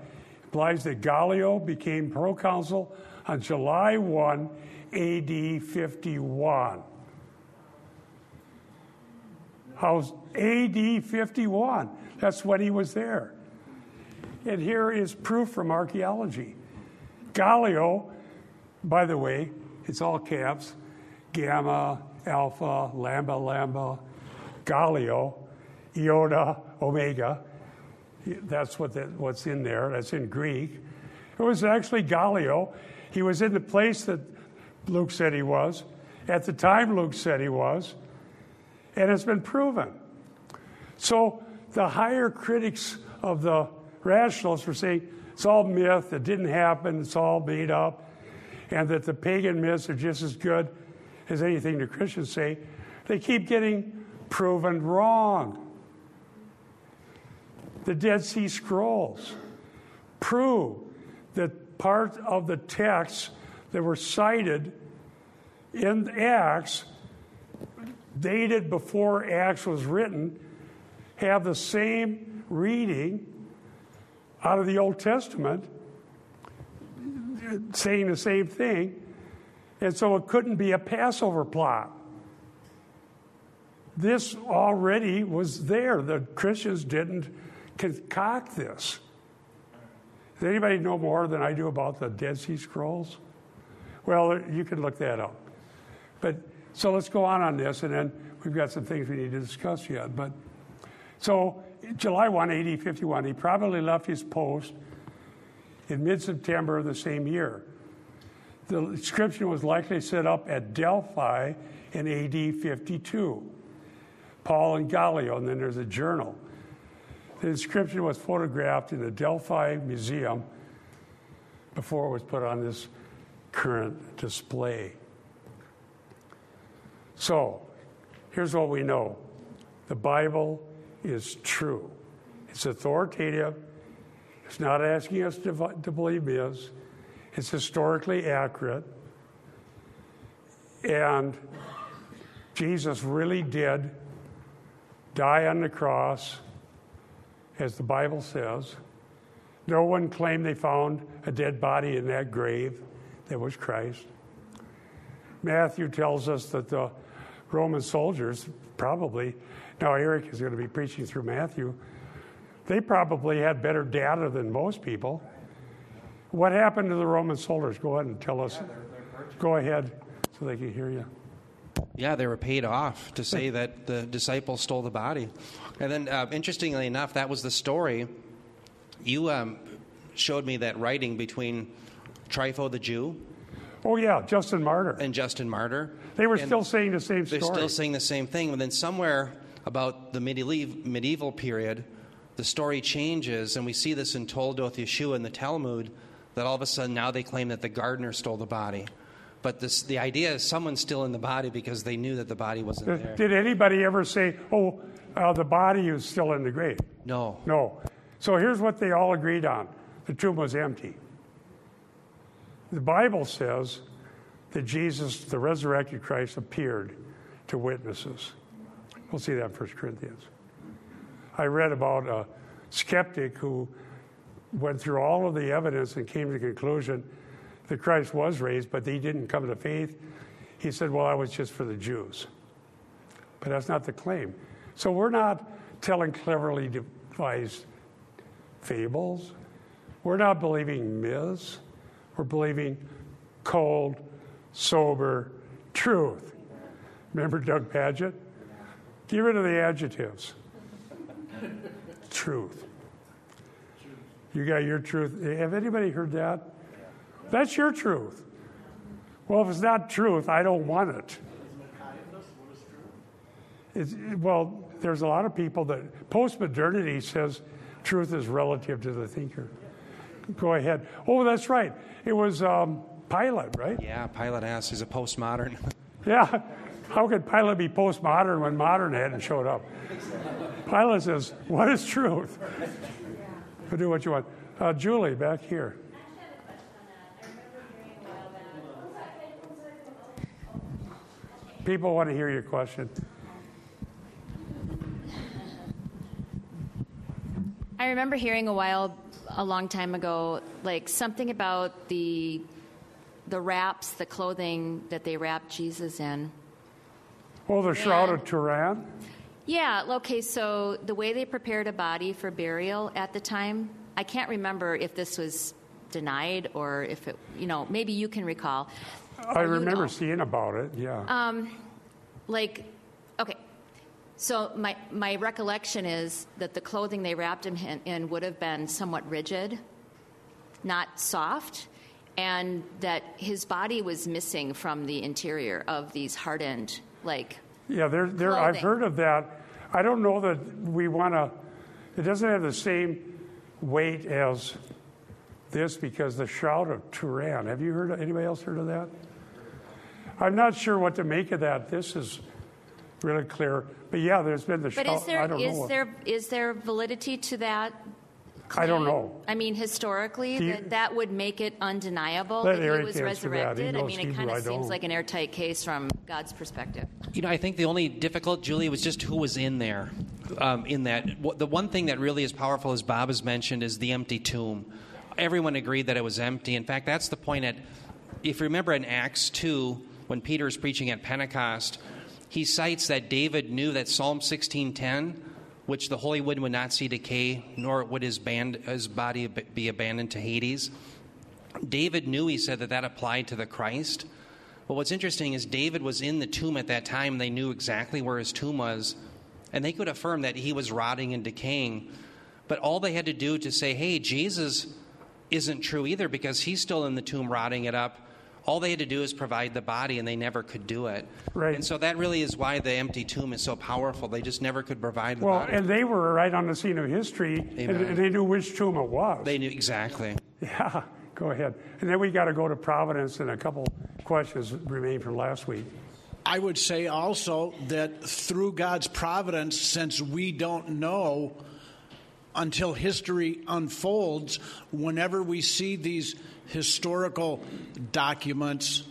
implies that Gallio became proconsul on July 1, AD 51. How's AD 51? That's when he was there. And here is proof from archaeology. Gallio, by the way, it's all caps gamma, alpha, lambda, lambda, Gallio, iota, omega. That's what the, what's in there. That's in Greek. It was actually Gallio. He was in the place that Luke said he was, at the time Luke said he was, and it's been proven. So the higher critics of the rationalists were saying it's all myth, it didn't happen, it's all made up, and that the pagan myths are just as good as anything the Christians say. They keep getting proven wrong. The Dead Sea Scrolls prove that part of the texts that were cited in Acts, dated before Acts was written, have the same reading out of the Old Testament saying the same thing. And so it couldn't be a Passover plot. This already was there. The Christians didn't concoct this. Does anybody know more than I do about the Dead Sea Scrolls? Well, you can look that up. But so let's go on on this, and then we've got some things we need to discuss yet. But so July 1, 1851, he probably left his post in mid September of the same year. The inscription was likely set up at Delphi in AD 52. Paul and Gallio, and then there's a journal. The inscription was photographed in the Delphi Museum before it was put on this current display. So, here's what we know. The Bible is true, it's authoritative, it's not asking us to, to believe this, it's historically accurate, and Jesus really did die on the cross, as the Bible says. No one claimed they found a dead body in that grave that was Christ. Matthew tells us that the Roman soldiers probably, now Eric is going to be preaching through Matthew, they probably had better data than most people. What happened to the Roman soldiers? Go ahead and tell us. Go ahead so they can hear you. Yeah, they were paid off to say that the disciples stole the body. And then, uh, interestingly enough, that was the story. You um, showed me that writing between Trypho the Jew Oh, yeah, Justin Martyr. and Justin Martyr. They were And still saying the same story. They're still saying the same thing. But then, somewhere about the medieval, medieval period, the story changes, and we see this in Toldoth Yeshua in the Talmud, that all of a sudden now they claim that the gardener stole the body. But this, the idea is someone's still in the body because they knew that the body wasn't there. Did anybody ever say, oh, uh, the body is still in the grave? No. No. So here's what they all agreed on the tomb was empty. The Bible says that Jesus, the resurrected Christ, appeared to witnesses. We'll see that in 1 Corinthians. I read about a skeptic who went through all of the evidence and came to the conclusion that Christ was raised, but he didn't come to faith. He said, Well, I was just for the Jews. But that's not the claim. So we're not telling cleverly devised fables. We're not believing myths. We're believing cold, sober truth. Remember Doug Paget? Get rid of the adjectives. *laughs* truth. You got your truth. Have anybody heard that? That's your truth. Well, if it's not truth, I don't want it. It's, well, there's a lot of people that postmodernity says truth is relative to the thinker. Go ahead. Oh, that's right. It was um, Pilate, right? Yeah, Pilate asks, he's a postmodern. *laughs* Yeah. How could Pilate be postmodern when modern hadn't showed up? Pilate says, What is truth? Do what you want. Uh, Julie, back here. People want to hear your question. I remember hearing a while, a long time ago, like something about the the wraps, the clothing that they wrapped Jesus in. Oh, the Shroud of Turin? Yeah, okay, so the way they prepared a body for burial at the time, I can't remember if this was denied or if it, you know, maybe you can recall. I Or you remember know. seeing about it, yeah. Um, like okay so my, my recollection is that the clothing they wrapped him in, would have been somewhat rigid not soft and that his body was missing from the interior of these hardened like Yeah, there, there, I've heard of that. I don't know that we want to, it doesn't have the same weight as this because the Shroud of Turin. Have you heard, of, anybody else heard of that? I'm not sure what to make of that. This is really clear. But yeah, there's been the but Shroud. is there I don't is know. there is there validity to that I don't claim? know. I mean, historically, Do you- that, that would make it undeniable Let that he Eric was answer that. He resurrected. I knows mean, it Hebrew, kind I of seems don't. like an airtight case from God's perspective. You know, I think the only difficult, Julie, was just who was in there. Um, in that, What- the one thing that really is powerful, as Bob has mentioned, is the empty tomb. everyone agreed that it was empty. In fact, that's the point at, if you remember in Acts 2, when Peter is preaching at Pentecost, he cites that David knew that Psalm 16:10, which the Holy One would not see decay, nor would his, band, his body be abandoned to Hades. David knew, he said, that that applied to the Christ. But what's interesting is David was in the tomb at that time. They knew exactly where his tomb was, and they could affirm that he was rotting and decaying. But all they had to do to say, hey, Jesus isn't true either because he's still in the tomb rotting it up. All they had to do is provide the body, and they never could do it. Right. And so that really is why the empty tomb is so powerful. They just never could provide the Well, body. and they were right on the scene of history, and, Amen. and they knew which tomb it was. they knew exactly. Yeah, *laughs* go ahead. And then we got to go to Providence, and a couple questions remain from last week. I would say also that through God's providence, since we don't know until history unfolds, whenever we see these historical documents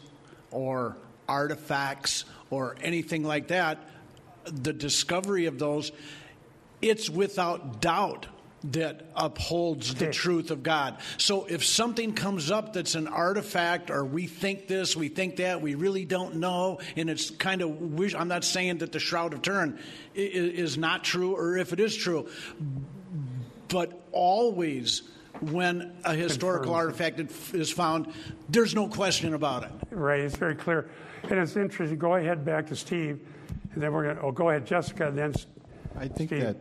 or artifacts or anything like that, the discovery of those, it's without doubt that upholds the truth of God. So if something comes up that's an artifact or we think this, we think that, we really don't know, and it's kind of wish I'm not saying that the Shroud of Turin is not true or if it is true, but always when a historical Confirms artifact is found, there's no question about it. Right, it's very clear. And it's interesting. Go ahead back to Steve, and then we're going to, oh, go ahead, Jessica, and then S- I think Steve. that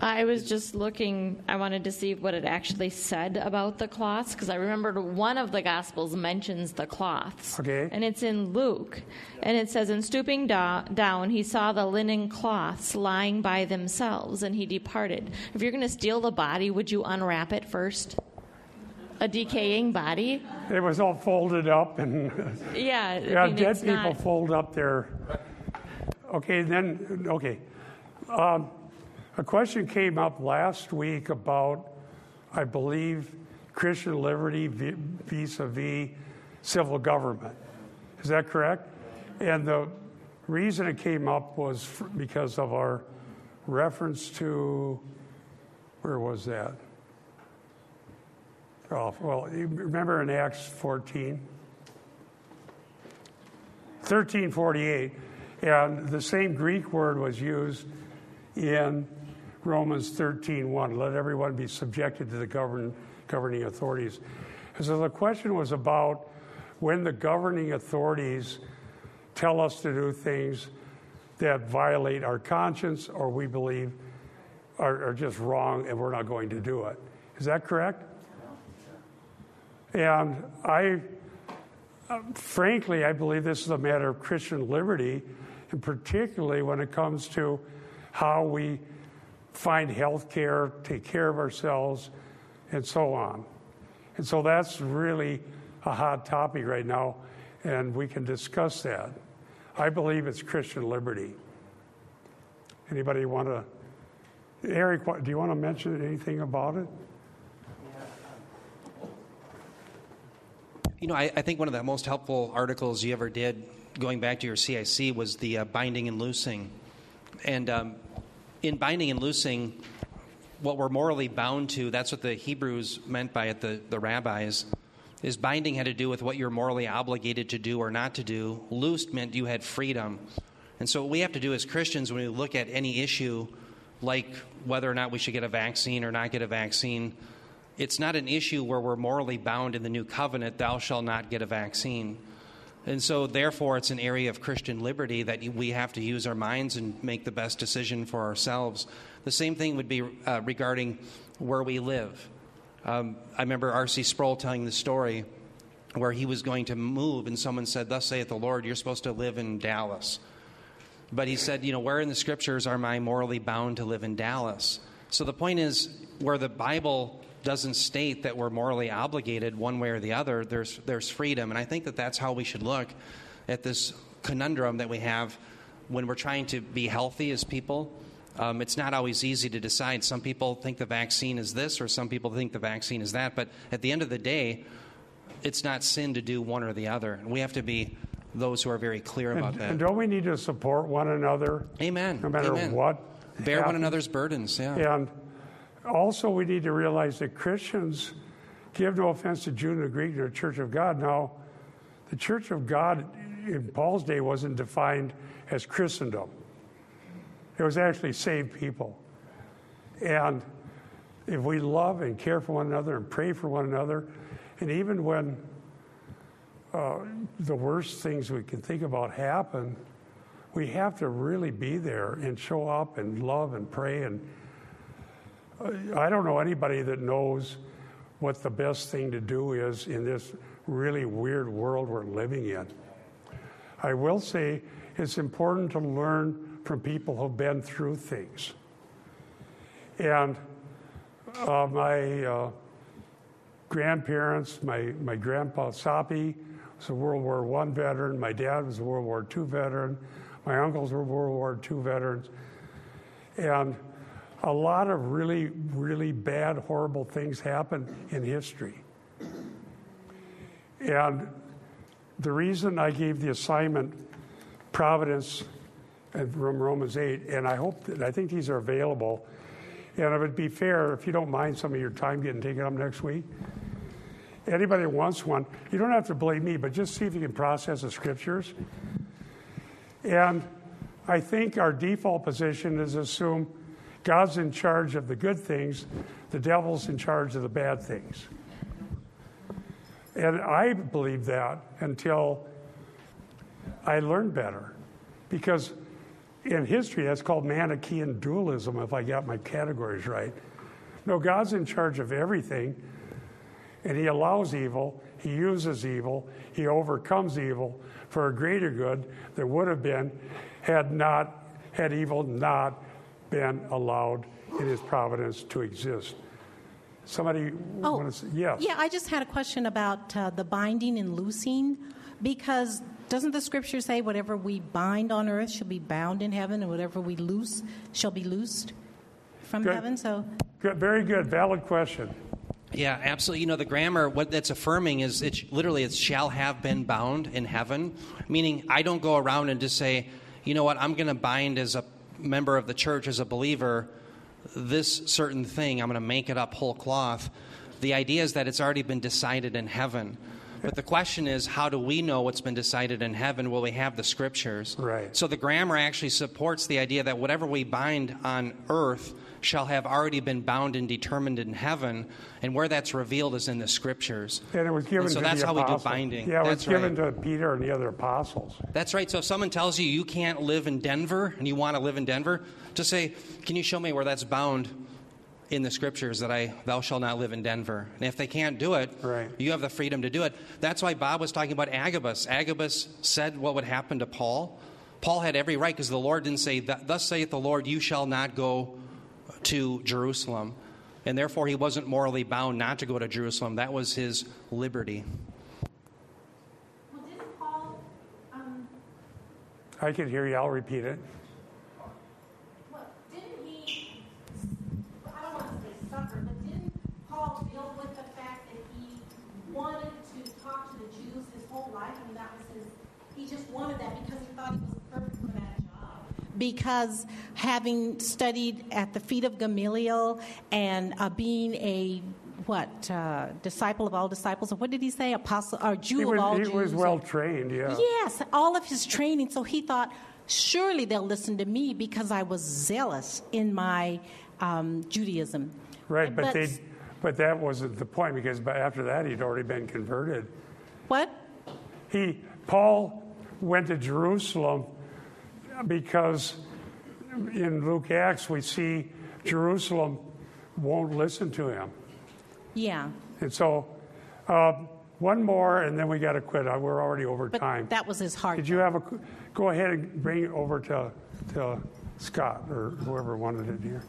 I was just looking, I wanted to see what it actually said about the cloths because I remembered one of the Gospels mentions the cloths. Okay. And it's in Luke. And it says, In stooping do- down, he saw the linen cloths lying by themselves and he departed. If you're going to steal the body, would you unwrap it first? A decaying body? it was all folded up, and *laughs* Yeah. I yeah, mean, dead people not- fold up their. Okay, then, okay. Um, a question came up last week about, I believe, Christian liberty vis a vis civil government. Is that correct? And the reason it came up was because of our reference to, where was that? Oh, well, remember in Acts 14? 1348, and the same Greek word was used in Romans 13:1. Let everyone be subjected to the govern, governing authorities. And so the question was about when the governing authorities tell us to do things that violate our conscience or we believe are, are just wrong and we're not going to do it. Is that correct? And I frankly, I believe this is a matter of Christian liberty, and particularly when it comes to how we find health care, take care of ourselves, and so on. And so that's really a hot topic right now, and we can discuss that. I believe it's Christian liberty. Anybody want to? Eric, do you want to mention anything about it? You know, I, I think one of the most helpful articles you ever did, going back to your CIC, was the uh, binding and loosing. And um, in binding and loosing, what we're morally bound to, that's what the Hebrews meant by it, the, the rabbis, is binding had to do with what you're morally obligated to do or not to do. Loosed meant you had freedom. And so, what we have to do as Christians when we look at any issue, like whether or not we should get a vaccine or not get a vaccine, it's not an issue where we're morally bound in the new covenant, thou shalt not get a vaccine. And so, therefore, it's an area of Christian liberty that we have to use our minds and make the best decision for ourselves. The same thing would be uh, regarding where we live. Um, I remember R.C. Sproul telling the story where he was going to move, and someone said, Thus saith the Lord, you're supposed to live in Dallas. But he said, You know, where in the scriptures am I morally bound to live in Dallas? So the point is, where the Bible doesn't state that we're morally obligated one way or the other, there's, there's freedom. And I think that that's how we should look at this conundrum that we have when we're trying to be healthy as people. Um, it's not always easy to decide. Some people think the vaccine is this, or some people think the vaccine is that. But at the end of the day, it's not sin to do one or the other. And we have to be those who are very clear about And, that. and don't we need to support one another? Amen. No matter Amen. what. Bear one another's burdens. Yeah. And also, we need to realize that Christians give no offense to Jew nor Greek nor Church of God. Now, the Church of God in Paul's day wasn't defined as Christendom. It was actually saved people. And if we love and care for one another and pray for one another, and even when uh, the worst things we can think about happen, we have to really be there and show up and love and pray. And I don't know anybody that knows what the best thing to do is in this really weird world we're living in. I will say it's important to learn from people who've been through things. And uh, my uh, grandparents, my, my grandpa Sapi was a World War I veteran, my dad was a World War II veteran, my uncles were World War II veterans. And a lot of really, really bad, horrible things happen in history. And the reason I gave the assignment, Providence, uh, from Romans 8, and I hope that I think these are available. And it would be fair if you don't mind some of your time getting taken up next week. Anybody that wants one, you don't have to blame me, but just see if you can process the scriptures. And I think our default position is assume God's in charge of the good things, the devil's in charge of the bad things. And I believed that until I learned better. Because in history, that's called Manichaean dualism, if I got my categories right. No, God's in charge of everything, and He allows evil, He uses evil, He overcomes evil for a greater good that would have been had not had evil not been allowed in His providence to exist. Somebody Oh, want to say yes? Yeah, I just had a question about uh, the binding and loosing because doesn't the scripture say whatever we bind on earth shall be bound in heaven and whatever we loose shall be loosed from Good. heaven? So, Good, very good, valid question. Yeah, absolutely. You know, the grammar, what that's affirming is it literally it shall have been bound in heaven, meaning I don't go around and just say, you know what, I'm going to bind as a member of the church, as a believer, this certain thing. I'm going to make it up whole cloth. The idea is that it's already been decided in heaven. But the question is, how do we know what's been decided in heaven? Will we have the scriptures? Right. So the grammar actually supports the idea that whatever we bind on earth shall have already been bound and determined in heaven, and where that's revealed is in the scriptures. And it was given And so to that's how we do binding. Yeah, it That's was given right. to Peter and the other apostles. That's right. So if someone tells you you can't live in Denver and you want to live in Denver, just say, "Can you show me where that's bound in the scriptures that I thou shalt not live in Denver?" And if they can't do it, Right. you have the freedom to do it. That's why Bob was talking about Agabus. Agabus said what would happen to Paul. Paul had every right because the Lord didn't say, "Thus saith the Lord, you shall not go to Jerusalem." And therefore, he wasn't morally bound not to go to Jerusalem. That was his liberty. well, didn't Paul, um, I can hear you. I'll repeat it. well, didn't he, I don't want to say suffer, but didn't Paul deal with the fact that he wanted to talk to the Jews his whole life? I mean, that was his, he just wanted that because he thought he was perfect for that job. Because having studied at the feet of Gamaliel and uh, being a what uh, disciple of all disciples, or what did he say? Apostle or Jew He of was, all he Jews. was well trained, yeah. Yes, all of his training. So he thought, surely they'll listen to me because I was zealous in my um, Judaism. Right, but, they, but that wasn't the point because after that he'd already been converted. what? He, Paul went to Jerusalem because in Luke Acts we see Jerusalem won't listen to him. Yeah, And so, um, one more, and then we got to quit. Uh, We're already over but time. that was his heart. Did you have a? Go ahead and bring it over to, to Scott or whoever wanted it here.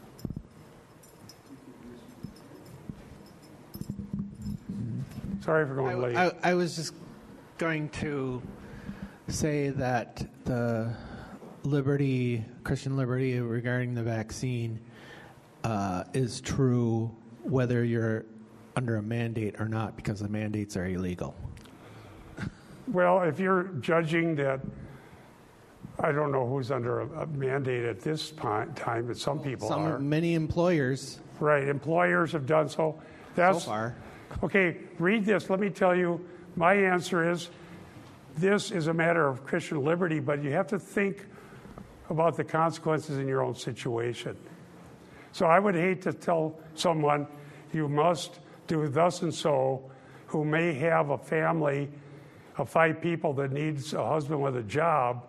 Sorry for going late. I, I was just going to say that the liberty, Christian liberty regarding the vaccine, uh, is true whether you're under a mandate or not, because the mandates are illegal. well, if you're judging that, I don't know who's under a, a mandate at this time, but some people Some are. many employers Right, employers have done so. so That's far. Okay, read this. Let me tell you, my answer is this is a matter of Christian liberty, but you have to think about the consequences in your own situation. So I would hate to tell someone, you must do thus and so, who may have a family of five people that needs a husband with a job.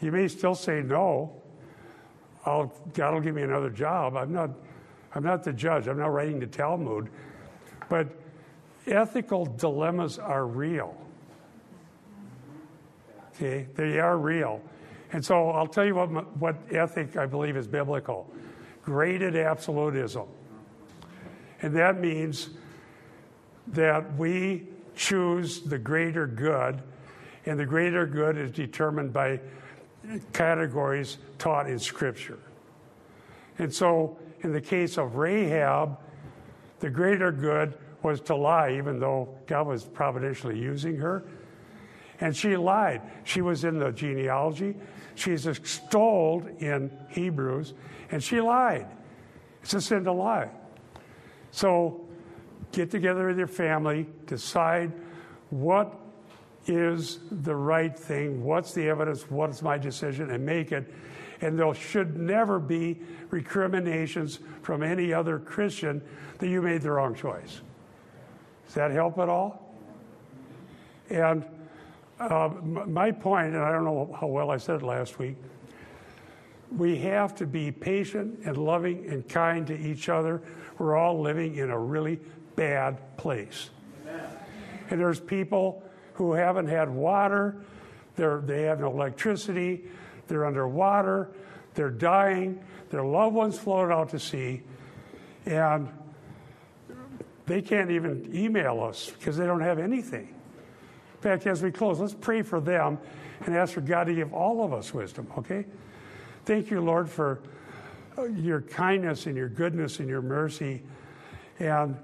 You may still say no. I'll, God will give me another job. I'm not, I'm not the judge. I'm not writing the Talmud. But ethical dilemmas are real. Okay, they are real. And so I'll tell you what, what ethic I believe is biblical graded absolutism. And that means that we choose the greater good, and the greater good is determined by categories taught in Scripture. And so, in the case of Rahab, the greater good was to lie, even though God was providentially using her. And she lied. She was in the genealogy. She's extolled in Hebrews, and she lied. It's a sin to lie. So get together with your family, decide what is the right thing, what's the evidence, what's my decision, and make it. And there should never be recriminations from any other Christian that you made the wrong choice. Does that help at all? And uh, my point, and I don't know how well I said it last week, we have to be patient and loving and kind to each other. We're all living in a really bad place. Amen. And there's people who haven't had water, they're, they have no electricity, they're underwater, they're dying, their loved ones floated out to sea, and they can't even email us because they don't have anything. In fact, as we close, let's pray for them and ask for God to give all of us wisdom, okay? Thank you, Lord, for uh, your kindness and your goodness and your mercy. And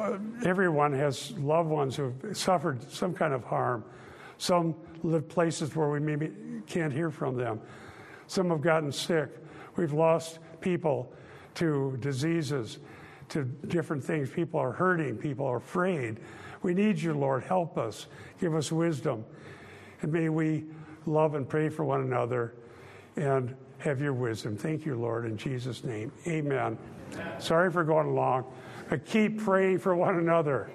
uh, everyone has loved ones who have suffered some kind of harm. Some live places where we maybe can't hear from them. Some have gotten sick. We've lost people to diseases, to different things. People are hurting. People are afraid. We need you, Lord. Help us. Give us wisdom. And may we love and pray for one another and have your wisdom. Thank you, Lord, in Jesus' name. Amen. Sorry for going long, but keep praying for one another.